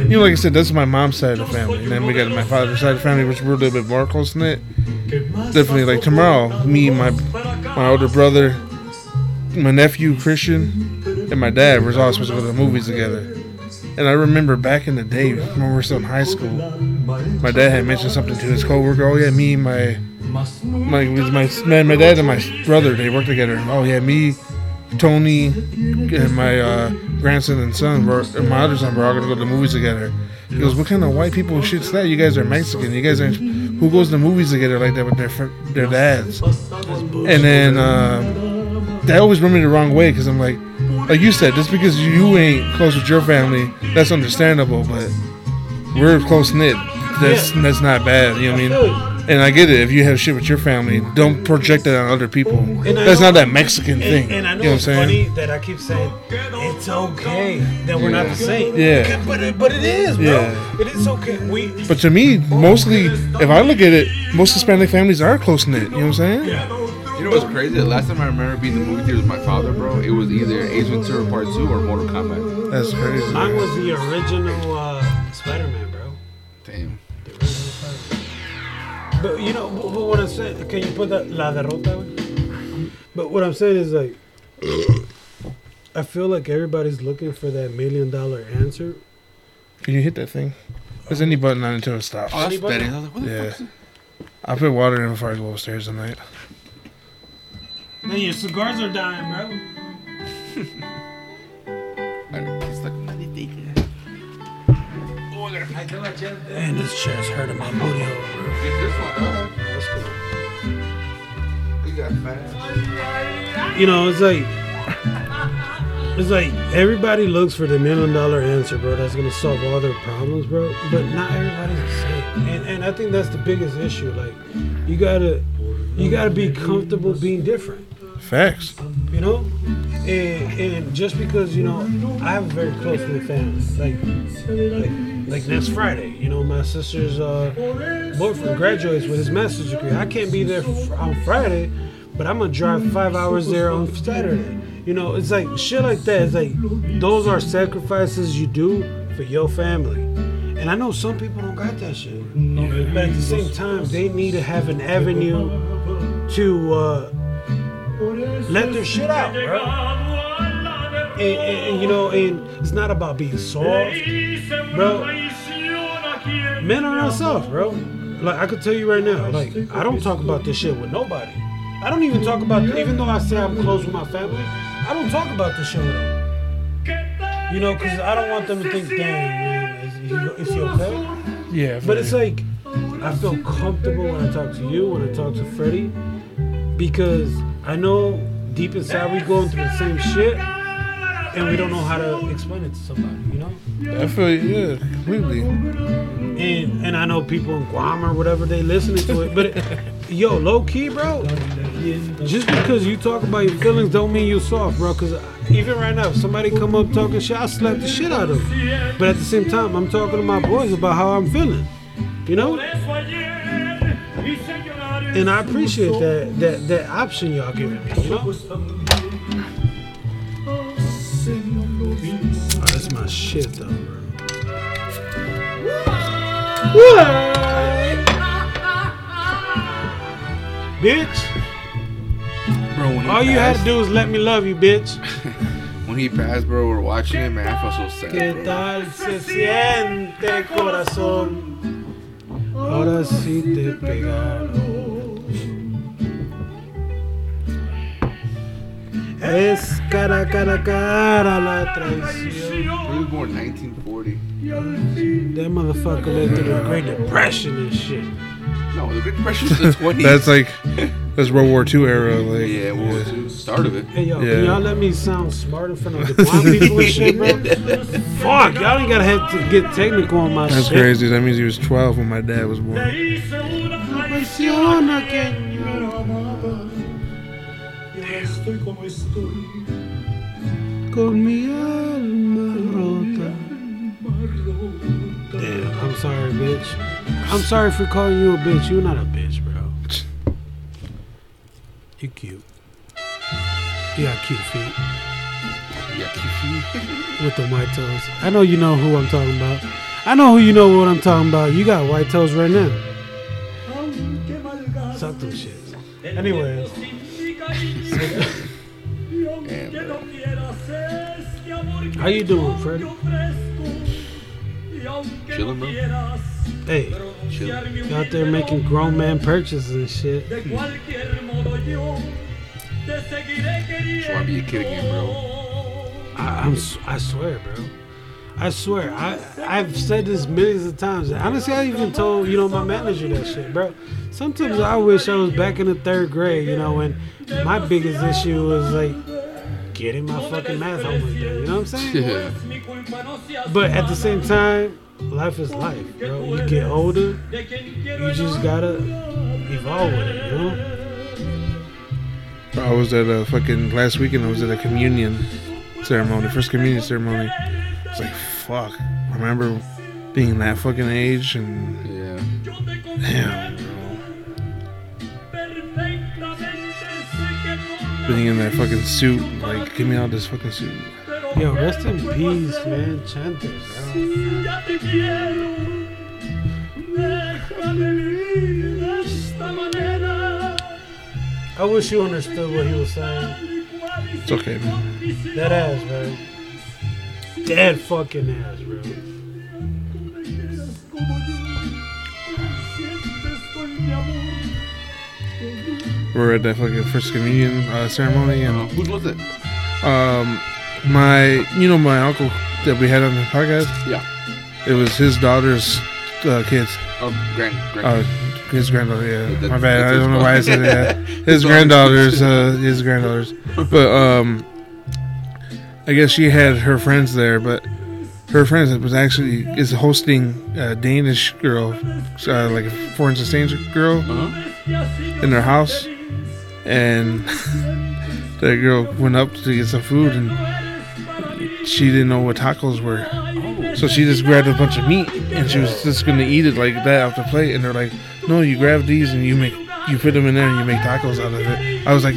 [SPEAKER 4] you know, like I said, that's my mom's side of the family, and then we got my father's side of the family, which we're a little bit more close knit. Definitely, like tomorrow, me, my my older brother, my nephew Christian, and my dad we're all supposed to go to the movies together. And I remember back in the day when we were still in high school, my dad had mentioned something to his coworker. Oh yeah, me, and my my was my man, my dad and my brother, they work together. Oh yeah, me, Tony, and my uh, grandson and son, were, and my other son, were all gonna go to the movies together. He goes, "What kind of white people shit's that? You guys are Mexican. You guys are who goes to movies together like that with their their dads?" And then uh, that always rubbed me the wrong way because I'm like, like you said, just because you ain't close with your family, that's understandable. But we're close knit. That's
[SPEAKER 2] Yeah.
[SPEAKER 4] that's not bad. You know what I mean? And I get it. If you have shit with your family, don't project that on other people.
[SPEAKER 2] And
[SPEAKER 4] That's not that Mexican thing.
[SPEAKER 2] And, and I know,
[SPEAKER 4] you know what I'm
[SPEAKER 2] it's
[SPEAKER 4] saying?
[SPEAKER 2] funny that I keep saying it's okay that we're not the same.
[SPEAKER 4] Yeah.
[SPEAKER 2] But it, but it is, bro.
[SPEAKER 4] Yeah.
[SPEAKER 2] It is okay. We
[SPEAKER 4] But to me, mostly, if I look at it, most Hispanic families are close knit. You know what I'm saying?
[SPEAKER 3] You know what's crazy? The last time I remember being in the movie theater with my father, bro, it was either Ace Ventura Part 2 or Mortal Kombat.
[SPEAKER 4] That's crazy.
[SPEAKER 2] mine was the original uh, Spider-Man, bro.
[SPEAKER 3] Damn.
[SPEAKER 2] The original Spider-Man. But you know, but, but what I'm saying, can you put that La Derrota? güey? But what I'm saying is like, I feel like everybody's looking for that million dollar answer.
[SPEAKER 4] Can you hit that thing? There's any button on it until it stops.
[SPEAKER 3] Oh, that's
[SPEAKER 2] Anybody?
[SPEAKER 3] Betty. I was like, what the
[SPEAKER 4] Yeah.
[SPEAKER 3] fuck?
[SPEAKER 4] I put water in before I go upstairs tonight.
[SPEAKER 2] Man, your cigars are dying, bro.
[SPEAKER 3] It's like,
[SPEAKER 2] Man, this chair's hurting my booty hole, bro.
[SPEAKER 3] Get this one, dog.
[SPEAKER 2] That's cool.
[SPEAKER 3] You got fat.
[SPEAKER 2] you know, it's like it's like everybody looks for the million dollar answer, bro. That's gonna solve all their problems, bro. But not everybody's the same, and and I think that's the biggest issue. Like, you gotta you gotta be comfortable being different,
[SPEAKER 4] Facts.
[SPEAKER 2] you know. And and just because you know I have a very close knit family, like like like next Friday, you know, my sister's uh, boyfriend graduates with his master's degree. I can't be there f- on Friday, but I'm gonna drive five hours there on Saturday. You know, it's like shit like that. It's like those are sacrifices you do for your family. And I know some people don't got that shit, but at the same time, they need to have an avenue to uh, let their shit out, bro. And, and, and, you know, and it's not about being soft, bro. Men are not soft, bro. Like I could tell you right now, like I don't talk about this shit with nobody. I don't even talk about, even though I say I'm close with my family, I don't talk about this shit with them. You know, because I don't want them to think, damn, man, is he, is he okay?
[SPEAKER 4] Yeah.
[SPEAKER 2] But it's like I feel comfortable when I talk to you, when I talk to Freddie, because I know deep inside we going through the same shit, and we don't know how to explain it to somebody, you know.
[SPEAKER 4] I feel you, yeah, completely.
[SPEAKER 2] And and I know people in Guam or whatever they listening to it, but it, yo, low key, bro. Just because you talk about your feelings don't mean you soft, bro. Cause even right now, if somebody come up talking shit, I slap the shit out of them. But at the same time, I'm talking to my boys about how I'm feeling, you know. And I appreciate that that that option y'all giving me, you know. Oh, that's my shit though, bro. Bitch,
[SPEAKER 3] Bro, when he
[SPEAKER 2] all you had to do was let me love you, bitch. [laughs]
[SPEAKER 3] When he passed, bro, we're watching it, man. I felt so sad, bro.
[SPEAKER 2] tal se siente corazón? Ahora sí te pegaron. Es cara, cara, cara la traición.
[SPEAKER 3] He was born 1940.
[SPEAKER 2] That motherfucker lived through the Great Depression and shit.
[SPEAKER 3] No, the Great Depression was the 20s. [laughs]
[SPEAKER 4] That's like that's World War II era. Like
[SPEAKER 3] yeah, World War II. Start of it.
[SPEAKER 2] Hey yo,
[SPEAKER 4] Yeah.
[SPEAKER 2] can y'all let me sound smart in front of the blind people and shit, bro? [laughs] Fuck, y'all ain't gotta have to get technical on my
[SPEAKER 4] That's
[SPEAKER 2] shit.
[SPEAKER 4] crazy. That means he was 12 when my dad was born.
[SPEAKER 2] Apasiona que con mi alma rota. Damn, I'm sorry, bitch. I'm sorry for calling you a bitch. You're not a bitch, bro. You cute. You got cute feet
[SPEAKER 3] Yeah, Kifi.
[SPEAKER 2] with the white toes. I know you know who I'm talking about. I know who you know what I'm talking about. You got white toes right now. Suck them shit. Anyway,
[SPEAKER 3] Damn,
[SPEAKER 2] how you doing, Freddie?
[SPEAKER 3] Chilling, bro.
[SPEAKER 2] Hey,
[SPEAKER 3] Chilling.
[SPEAKER 2] you out there making grown man purchases and shit.
[SPEAKER 3] Just want to be a kid again, bro.
[SPEAKER 2] I, I'm, s- I swear, bro. I swear. I, I've said this millions of times. Honestly, I even told, you know, my manager that shit, bro. Sometimes I wish I was back in the third grade, you know, when my biggest issue was like getting my fucking math homework done. You know what I'm saying?
[SPEAKER 3] Yeah.
[SPEAKER 2] But at the same time, life is life, bro. You get older, you just gotta evolve with it, you know?
[SPEAKER 4] I was at a fucking last weekend. I was at a communion ceremony, first communion ceremony. It's like fuck. I remember being that fucking age and
[SPEAKER 3] Yeah.
[SPEAKER 4] damn, bro. Being in that fucking suit, like, give me out this fucking suit.
[SPEAKER 2] Yo, rest in peace, man. Chente, bro. I wish you understood what he was saying.
[SPEAKER 4] It's okay, man.
[SPEAKER 2] That ass, bro. Dead fucking ass, bro.
[SPEAKER 4] We're at that fucking first communion uh, ceremony,
[SPEAKER 3] Uh,
[SPEAKER 4] and
[SPEAKER 3] whose was it?
[SPEAKER 4] um, my, you know, my uncle that we had on the podcast.
[SPEAKER 3] Yeah.
[SPEAKER 4] It was his daughter's uh, kids.
[SPEAKER 3] Oh, grand, grand.
[SPEAKER 4] Uh, his granddaughter, yeah.
[SPEAKER 3] That-
[SPEAKER 4] My bad. I
[SPEAKER 3] that's
[SPEAKER 4] don't know why I said that. [laughs] His granddaughters, uh, his granddaughters. But um, I guess she had her friends there, but her friends was actually is hosting a Danish girl, uh, like a foreign exchange girl,
[SPEAKER 3] Uh-huh.
[SPEAKER 4] in their house, and [laughs] that girl went up to get some food, and she didn't know what tacos were. So she just grabbed a bunch of meat and she was just gonna eat it like that off the plate. And they're like, "No, you grab these and you make you put them in there and you make tacos out of it." I was like,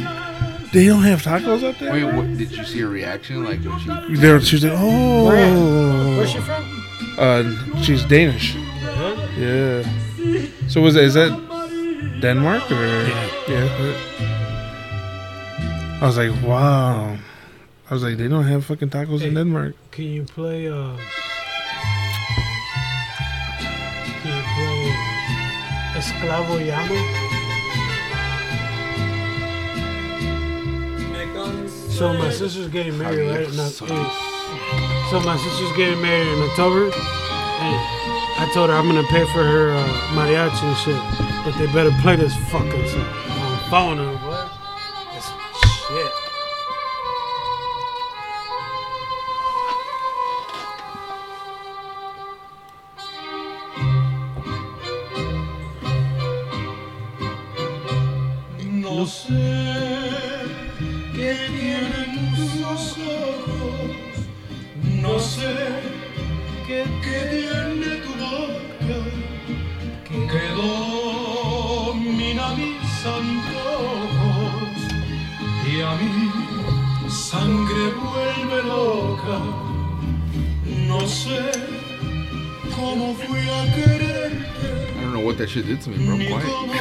[SPEAKER 4] "They don't have tacos out there."
[SPEAKER 3] Wait, what, did you see her reaction? Like when she.
[SPEAKER 4] They were, she was like, "Oh,
[SPEAKER 2] Where's she from?
[SPEAKER 4] Uh, she's Danish." Yeah. So was that, is that Denmark or yeah? yeah. I was like, wow. I was like, they don't have fucking tacos in Denmark.
[SPEAKER 2] Can you play, uh. Can you play Esclavo y Amo? So my sister's getting married, right? in Oc- eh, So my sister's getting married in October, and I told her I'm gonna pay for her uh, mariachi and shit, but they better play this fucking song on phone or what? It's shit.
[SPEAKER 3] Shit did to me, bro. I'm quiet.
[SPEAKER 5] cómo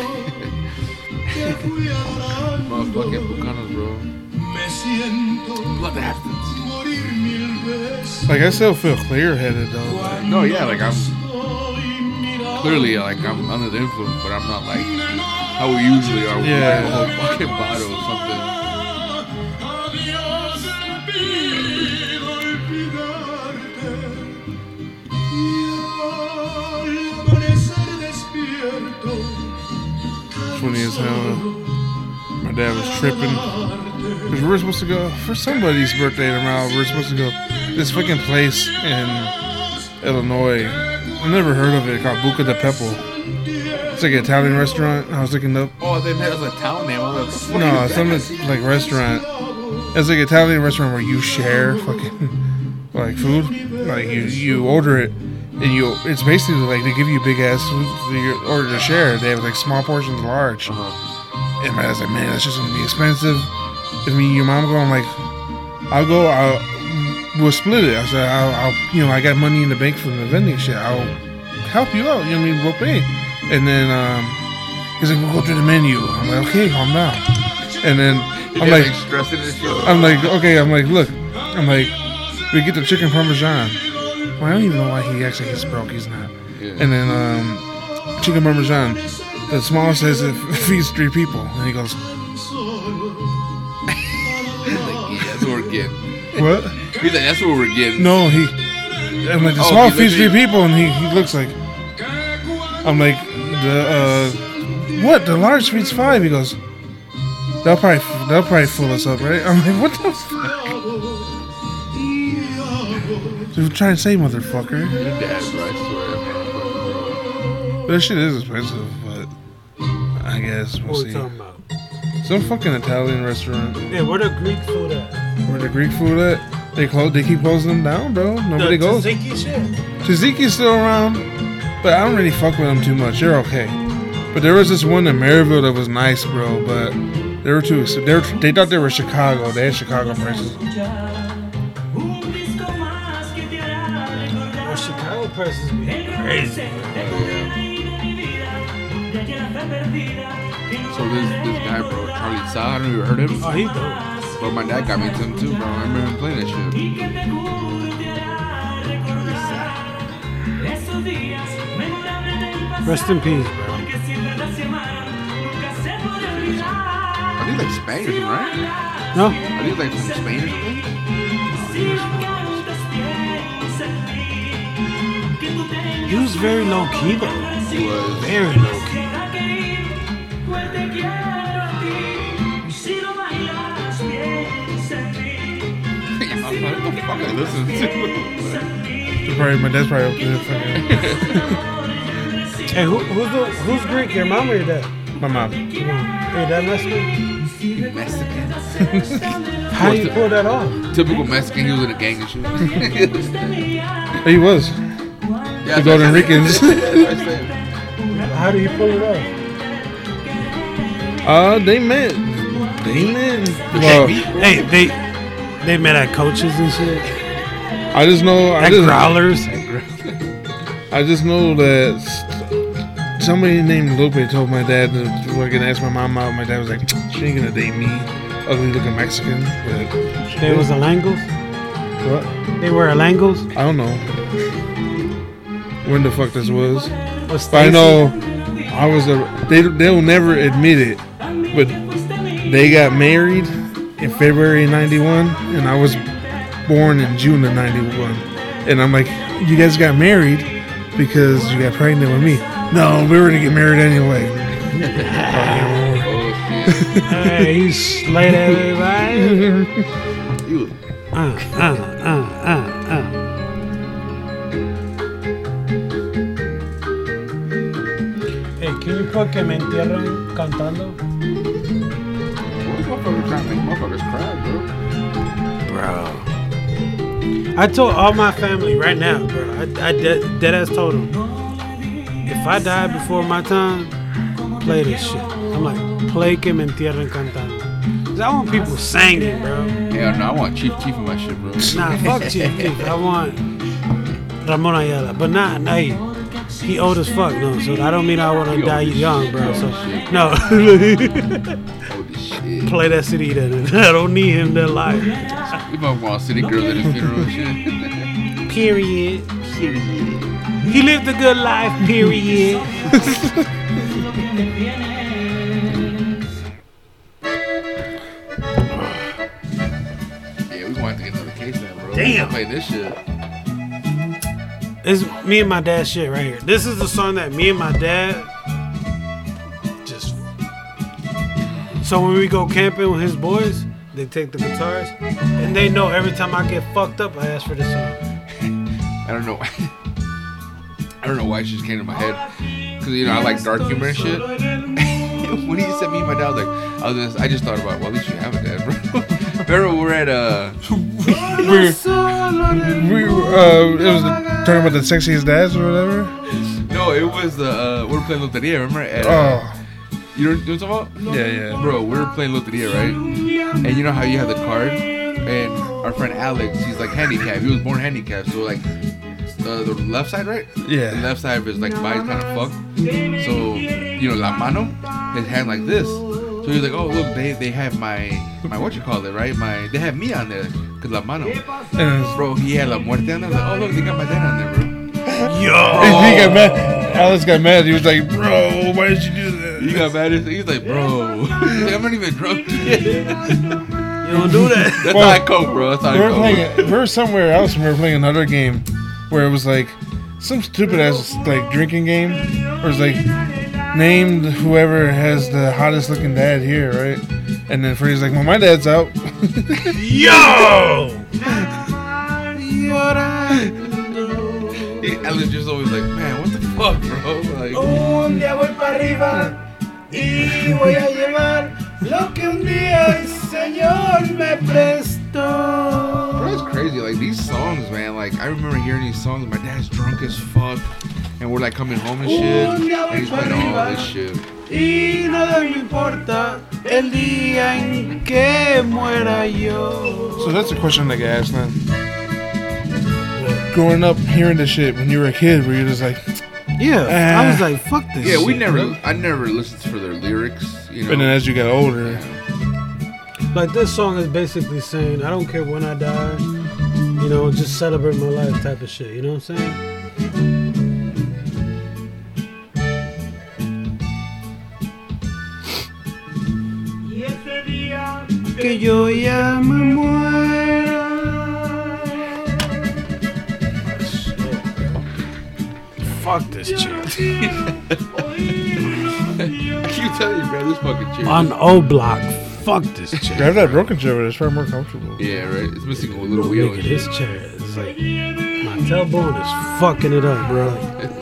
[SPEAKER 5] te fui
[SPEAKER 3] Motherfucking. Bucanas, bro. Blood bastards.
[SPEAKER 5] morir mil veces.
[SPEAKER 4] Like I still feel clear headed though.
[SPEAKER 3] No, yeah, like I'm clearly like I'm under the influence, but I'm not like how we usually are.
[SPEAKER 4] Yeah.
[SPEAKER 3] like a whole fucking bottle or something.
[SPEAKER 4] Funny as hell. My dad was tripping. Cause we were supposed to go for somebody's birthday tomorrow. We were supposed to go this fucking place in Illinois. I never heard of it called Buca di Beppo. It's like an Italian restaurant. I was looking up.
[SPEAKER 3] Oh, then that was a town name. I was like,
[SPEAKER 4] No, some like restaurant. It's like Italian restaurant where you share fucking like food. Like you you order it and you it's basically like they give you big ass food for your order to share. They have like small portions, large.
[SPEAKER 3] Uh-huh.
[SPEAKER 4] And I was like, man, that's just gonna be expensive. I mean, your mom go, I'm like, I'll go. I'll we'll split it. I said, I'll, I'll you know I got money in the bank from the vending shit. I'll help you out. You know what I mean? We'll pay. And then um, he's like, we'll go through the menu. I'm like, okay, calm down. And then I'm like,
[SPEAKER 3] stressing.
[SPEAKER 4] I'm like, okay, I'm like, look, I'm like, we get the chicken parmesan. Well, I don't even know why he actually he's broke. He's not.
[SPEAKER 3] Yeah.
[SPEAKER 4] And then um, chicken parmesan. The small says it [laughs] feeds three people, and he goes,
[SPEAKER 3] Like, yeah, that's what we're getting.
[SPEAKER 4] what?
[SPEAKER 3] He's like, that's what we're getting.
[SPEAKER 4] No, he. I'm like, the
[SPEAKER 3] Oh,
[SPEAKER 4] small feeds three people, and he, he looks like. I'm like, the uh, what? The large feeds five. He goes, they'll probably they'll probably fool us up, right? I'm like, what the fuck? You're trying to say, motherfucker.
[SPEAKER 3] Your dad, bro. I swear. man.
[SPEAKER 4] That shit is expensive, but I guess we'll
[SPEAKER 2] What we
[SPEAKER 4] see.
[SPEAKER 2] talking about?
[SPEAKER 4] Some fucking Italian restaurant
[SPEAKER 2] Yeah, where the Greek food at?
[SPEAKER 4] where the Greek food at. They close. They keep closing them down, bro. Nobody
[SPEAKER 2] the
[SPEAKER 4] goes.
[SPEAKER 2] tzatziki shit.
[SPEAKER 4] Taziki's still around, but I don't really fuck with them too much. They're okay. But there was this one in Merrillville that was nice, bro. But they were too. They were, they thought they were Chicago. They had Chicago prices.
[SPEAKER 2] Chicago prices be crazy.
[SPEAKER 3] So this this guy, bro, Charlie Sa, I don't know if you heard him.
[SPEAKER 2] Oh, he dope.
[SPEAKER 3] Bro, my dad got me into him too, bro. I remember him playing that shit.
[SPEAKER 2] Rest in peace, bro.
[SPEAKER 3] I think like Spain right?
[SPEAKER 2] No?
[SPEAKER 3] I think like from Spain or something.
[SPEAKER 2] He was very low key though.
[SPEAKER 3] He was.
[SPEAKER 2] Very low key.
[SPEAKER 3] what the fuck I listen to?
[SPEAKER 4] They're Probably, my dad's probably up there. Fucking,
[SPEAKER 2] Hey, who, who's the who's Greek? Your mom or your dad?
[SPEAKER 4] my mom.
[SPEAKER 2] Your mom. Hey, that Mexican?
[SPEAKER 3] Mexican.
[SPEAKER 2] How do you pull that off?
[SPEAKER 3] Typical Mexican. He was in a gang and shit. [laughs]
[SPEAKER 4] He was.
[SPEAKER 3] Yeah,
[SPEAKER 4] The Golden Ricans.
[SPEAKER 2] How do you pull it off?
[SPEAKER 4] Uh, they met. They met. Well,
[SPEAKER 2] Hey, they they met at coaches and shit.
[SPEAKER 4] I just know. At I
[SPEAKER 2] At
[SPEAKER 4] just,
[SPEAKER 2] growlers. [laughs]
[SPEAKER 4] I just know that somebody named Lupe told my dad to fucking ask my mom out. My dad was like, "She ain't gonna date me, ugly looking Mexican." But
[SPEAKER 2] They was a Alangos.
[SPEAKER 4] what?
[SPEAKER 2] They were a Alangos.
[SPEAKER 4] I don't know when the fuck this was.
[SPEAKER 2] Was
[SPEAKER 4] But I know I was a. They they'll never admit it, but they got married in February '91, and I was born in June of '91. And I'm like, you guys got married because you got pregnant with me. No, we were gonna get married anyway.
[SPEAKER 3] Shit.
[SPEAKER 2] Hey, he slayed [laughs] everybody.
[SPEAKER 3] He.
[SPEAKER 2] Uh, uh, uh, uh,
[SPEAKER 3] make motherfuckers cry, bro?
[SPEAKER 2] I told all my family right now, bro. I, I dead, dead ass told them, if I die before my time, play this shit. I'm like, play que me entierren cantando. 'Cause I want people singing, bro.
[SPEAKER 3] Yeah, no, I want Chief Keef in my shit, bro.
[SPEAKER 2] Nah, fuck Chief Keef. I want Ramon Ayala. But not, nah, he, he old as fuck, no. So I don't mean I want to die young, bro. So,
[SPEAKER 3] old as shit.
[SPEAKER 2] no. Play that city then. [laughs] I don't need him to lie.
[SPEAKER 3] You might want city girls at his funeral shit. [laughs]
[SPEAKER 2] Period. Period. He lived a good life, period. [laughs]
[SPEAKER 3] yeah, we want to get another case now, bro.
[SPEAKER 2] Damn.
[SPEAKER 3] Play this shit.
[SPEAKER 2] This is me and my dad shit right here. This is the song that me and my dad just. So when we go camping with his boys, they take the guitars, and they know every time I get fucked up, I ask for this song. [laughs]
[SPEAKER 3] I don't know. [laughs] I don't know why it just came to my head. Cause you know I like dark humor and shit. [laughs] when he said me and my dad, I was like, I was just, I just thought about, well, at least you have a dad, bro. Remember we're at uh, [laughs]
[SPEAKER 4] We, we uh, it was talking about the sexiest dads or whatever.
[SPEAKER 3] no, it was the uh, we were playing Loteria. Remember? At, uh,
[SPEAKER 4] Oh,
[SPEAKER 3] you know, what I'm talking about?
[SPEAKER 4] yeah, yeah.
[SPEAKER 3] Bro, we were playing Loteria, right? And you know how you have the card, and our friend Alex, he's like handicapped. He was born handicapped, so like uh, the left side, right?
[SPEAKER 4] Yeah.
[SPEAKER 3] The left side is like body's kind of fucked. So you know, la mano, his hand like this. So he's like, oh look, they they have my my what you call it, right? My they have me on there, cause la mano.
[SPEAKER 4] And eh,
[SPEAKER 3] Bro, he had la muerte on there. I was like, oh look, they got my dad on there, bro.
[SPEAKER 2] Yo!
[SPEAKER 4] he got mad. Alice got mad. He was like, "Bro, why did you do that?"
[SPEAKER 3] He got mad. He's like, bro, he's [laughs] like, I'm not even drunk yet.
[SPEAKER 2] You don't do that.
[SPEAKER 3] That's
[SPEAKER 4] Well,
[SPEAKER 3] how I cope, bro. That's how I
[SPEAKER 4] we were
[SPEAKER 3] cope.
[SPEAKER 4] playing. We were somewhere else. and We were playing another game where it was like some stupid ass like drinking game. Where it's like named whoever has the hottest looking dad here, right? And then Freddie's like, "Well, my dad's out." [laughs]
[SPEAKER 2] Yo! [laughs]
[SPEAKER 3] Alan's just always like, man, what the fuck, bro? Like,
[SPEAKER 2] Un día voy para arriba y voy a llevar lo que un día el Señor me prestó.
[SPEAKER 3] Bro, it's crazy. Like these songs, man. Like I remember hearing these songs. My dad's drunk as fuck, and we're like coming home and shit. And he's playing oh, all this shit.
[SPEAKER 2] Y nada me importa el día en que muera yo.
[SPEAKER 4] So that's a question I get asked then. Growing up hearing this shit when you were a kid, were you just like,
[SPEAKER 2] Yeah, I
[SPEAKER 4] Ah.
[SPEAKER 2] was like, fuck this.
[SPEAKER 3] Yeah, we
[SPEAKER 2] shit,
[SPEAKER 3] never.
[SPEAKER 2] bro.
[SPEAKER 3] I never listened for their lyrics. You know.
[SPEAKER 4] and then as you got older,
[SPEAKER 2] Like this song is basically saying, I don't care when I die. You know, just celebrate my life type of shit. You know what I'm saying? Que yo ya me muera. Fuck this chick.
[SPEAKER 3] I [laughs] keep telling you, bro. This fucking chick.
[SPEAKER 2] On O Block, fuck this chick.
[SPEAKER 4] grab that broken chair, but it's far more comfortable.
[SPEAKER 3] yeah, right. It's missing a little wheel.
[SPEAKER 2] Look at
[SPEAKER 3] and
[SPEAKER 2] his chair. It's like my tailbone is fucking it up, bro. [laughs]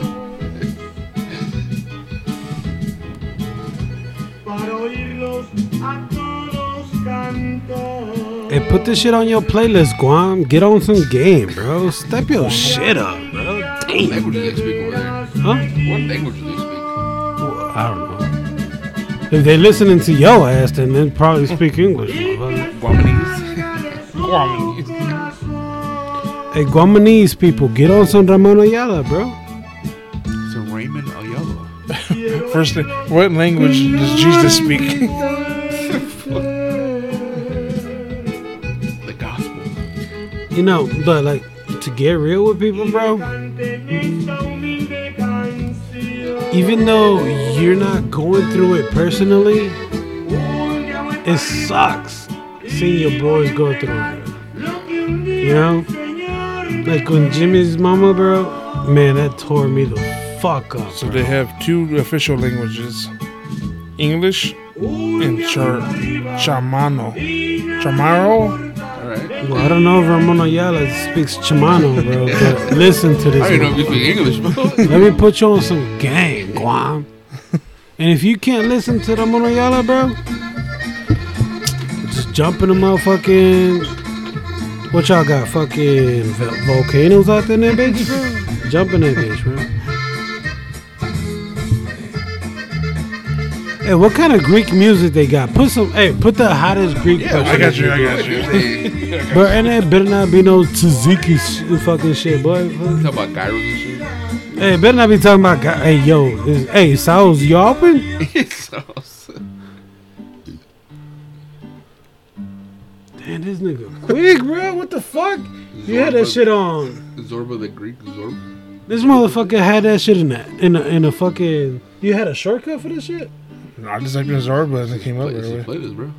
[SPEAKER 2] put this shit on your playlist, Guam. Get on some game, bro. Step your shit up, bro.
[SPEAKER 3] What language do they speak over there?
[SPEAKER 2] Huh?
[SPEAKER 3] What language do they speak?
[SPEAKER 2] Well, I don't know. If they listening to your ass, then they probably speak English. motherfucker.
[SPEAKER 3] Guamanese.
[SPEAKER 4] Guamanese. [laughs]
[SPEAKER 2] Hey, Guamanese people, get on some Ramon Ayala, bro.
[SPEAKER 3] So Raymond Ayala. [laughs]
[SPEAKER 4] First thing, what language does Jesus speak? [laughs]
[SPEAKER 2] You know, but like to get real with people, bro. Even though you're not going through it personally, it sucks seeing your boys go through it. You know, like when Jimmy's mama, bro. Man, that tore me the fuck up.
[SPEAKER 4] So
[SPEAKER 2] bro.
[SPEAKER 4] they have two official languages: English and Char- Chamano. Chamaro.
[SPEAKER 2] Well, I don't know if Ramon Ayala speaks Chimano, bro. But [laughs] listen to this.
[SPEAKER 3] I don't know if you speak English, bro.
[SPEAKER 2] Let me put you on some gang, Guam. And if you can't listen to the Monoyala, bro, just jump in the motherfucking. What y'all got? Fucking volcanoes out there, in that bitch, bro? Jump in that bitch, bro. Hey, what kind of Greek music they got? Put some. Hey, put the hottest Greek.
[SPEAKER 3] Yeah,
[SPEAKER 4] I got you, I got you. [laughs]
[SPEAKER 3] They
[SPEAKER 2] Bro, and it better not be no tzatziki sh- fucking shit, boy. Fuck.
[SPEAKER 3] talk about gyros and shit.
[SPEAKER 2] Hey, better not be talking about. guy- Hey, yo, is, hey, Sal's you open?
[SPEAKER 3] so,
[SPEAKER 2] Damn, this nigga quick, bro. What the fuck? You had that shit on.
[SPEAKER 3] Zorba the Greek Zorba.
[SPEAKER 2] This motherfucker had that shit in that in a in a fucking. You had a shortcut for this shit.
[SPEAKER 4] No, I just typed in Zorba and it came up
[SPEAKER 3] Play,
[SPEAKER 4] right
[SPEAKER 3] just
[SPEAKER 4] away.
[SPEAKER 3] play this, bro.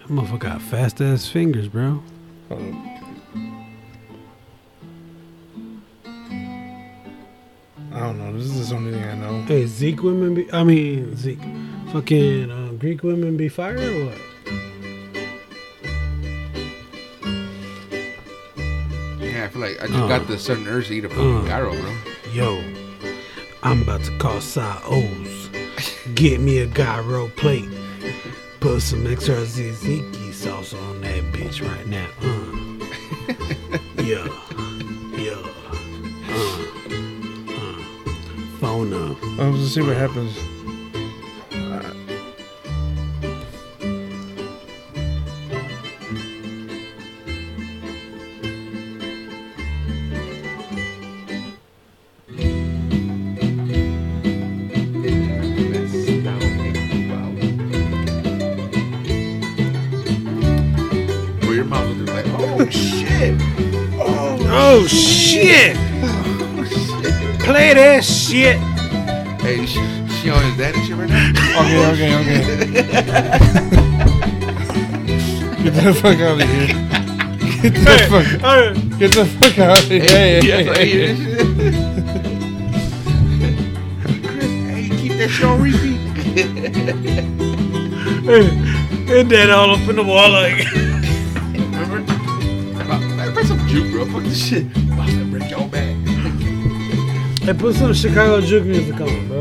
[SPEAKER 2] That motherfucker got fast ass fingers, bro.
[SPEAKER 4] I don't know. This is the only thing I know.
[SPEAKER 2] Hey, Zeke women be. I mean Zeke, fucking uh, Greek women be fire or what?
[SPEAKER 3] Yeah, I feel like I just
[SPEAKER 2] Uh.
[SPEAKER 3] got the certain urge to eat a fucking
[SPEAKER 2] Uh.
[SPEAKER 3] gyro, bro.
[SPEAKER 2] Yo, I'm about to call Sa O's. Get me a gyro plate. Put some extra tzatziki sauce on that bitch right now. Uh. [laughs] yeah, yeah. Uh. Uh. Phone up.
[SPEAKER 4] Let's just see what happens.
[SPEAKER 3] Oh shit!
[SPEAKER 2] Play that shit.
[SPEAKER 3] Hey, she, she on his daddy shit right now?
[SPEAKER 4] Okay, okay, okay. Get the fuck out of here. Get the fuck. Get the fuck out of here. Hey,
[SPEAKER 3] Yeah,
[SPEAKER 4] hey, hey, hey.
[SPEAKER 3] Chris, hey, keep that show on repeat.
[SPEAKER 2] And that all up in the wall like.
[SPEAKER 3] Juke, bro. Fuck this shit. I'm about to break your back.
[SPEAKER 2] Hey, put some Chicago juke music on, bro.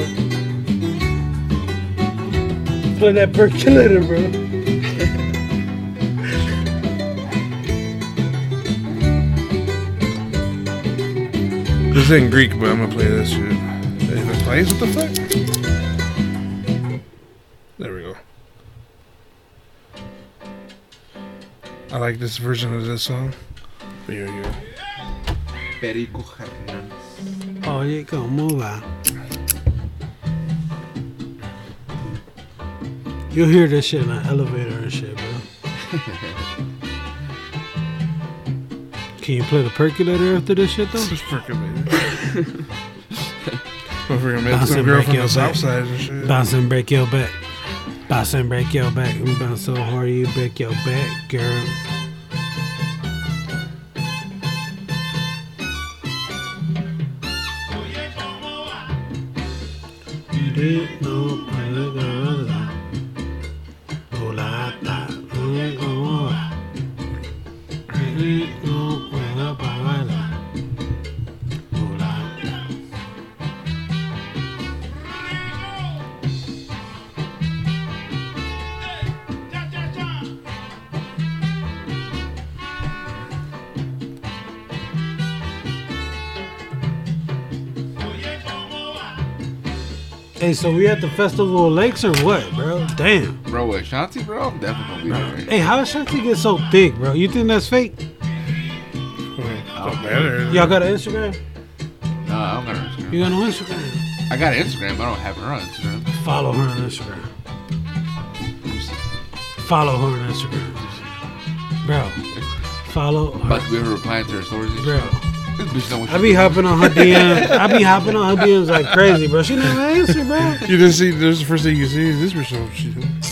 [SPEAKER 2] Play that percolator, bro.
[SPEAKER 4] This ain't Greek, but I'm gonna play this shit. If it plays, what the fuck? There we go. I like this version of this song. But here you go.
[SPEAKER 3] Perico Hernández.
[SPEAKER 2] Oye, ¿cómo va? You'll hear this shit in an elevator and shit, bro. [laughs] Can you play the percolator after this shit, though?
[SPEAKER 4] This is freaking man. Don't forget, man. Some
[SPEAKER 2] and
[SPEAKER 4] girl
[SPEAKER 2] break
[SPEAKER 4] from
[SPEAKER 2] your
[SPEAKER 4] the south
[SPEAKER 2] back.
[SPEAKER 4] side and shit.
[SPEAKER 2] Bounce and break your back. Bounce and break your back. We bounce so hard you break your back, girl. You Hey, so we at the Festival of Lakes or what, bro? Damn.
[SPEAKER 3] Bro, with Shanti, bro, I'm definitely gonna be there.
[SPEAKER 2] Hey, how does Shanti get so thick, bro? You think that's fake?
[SPEAKER 4] Oh, better.
[SPEAKER 2] Y'all got an Instagram?
[SPEAKER 3] No, I don't got her Instagram.
[SPEAKER 2] You got no Instagram?
[SPEAKER 3] I got Instagram, but I don't have her on Instagram.
[SPEAKER 2] Follow her on Instagram.
[SPEAKER 3] Let me see.
[SPEAKER 2] Follow her on Instagram. Bro, follow
[SPEAKER 3] About
[SPEAKER 2] her.
[SPEAKER 3] to be her replying to her stories.
[SPEAKER 2] Bro,
[SPEAKER 3] shit. This bitch know what
[SPEAKER 2] I be hopping on her DMs. I be hopping on her DMs like crazy, bro. She never answer, bro.
[SPEAKER 4] You didn't see. This is the first thing you see. Is this bitch know what she doing.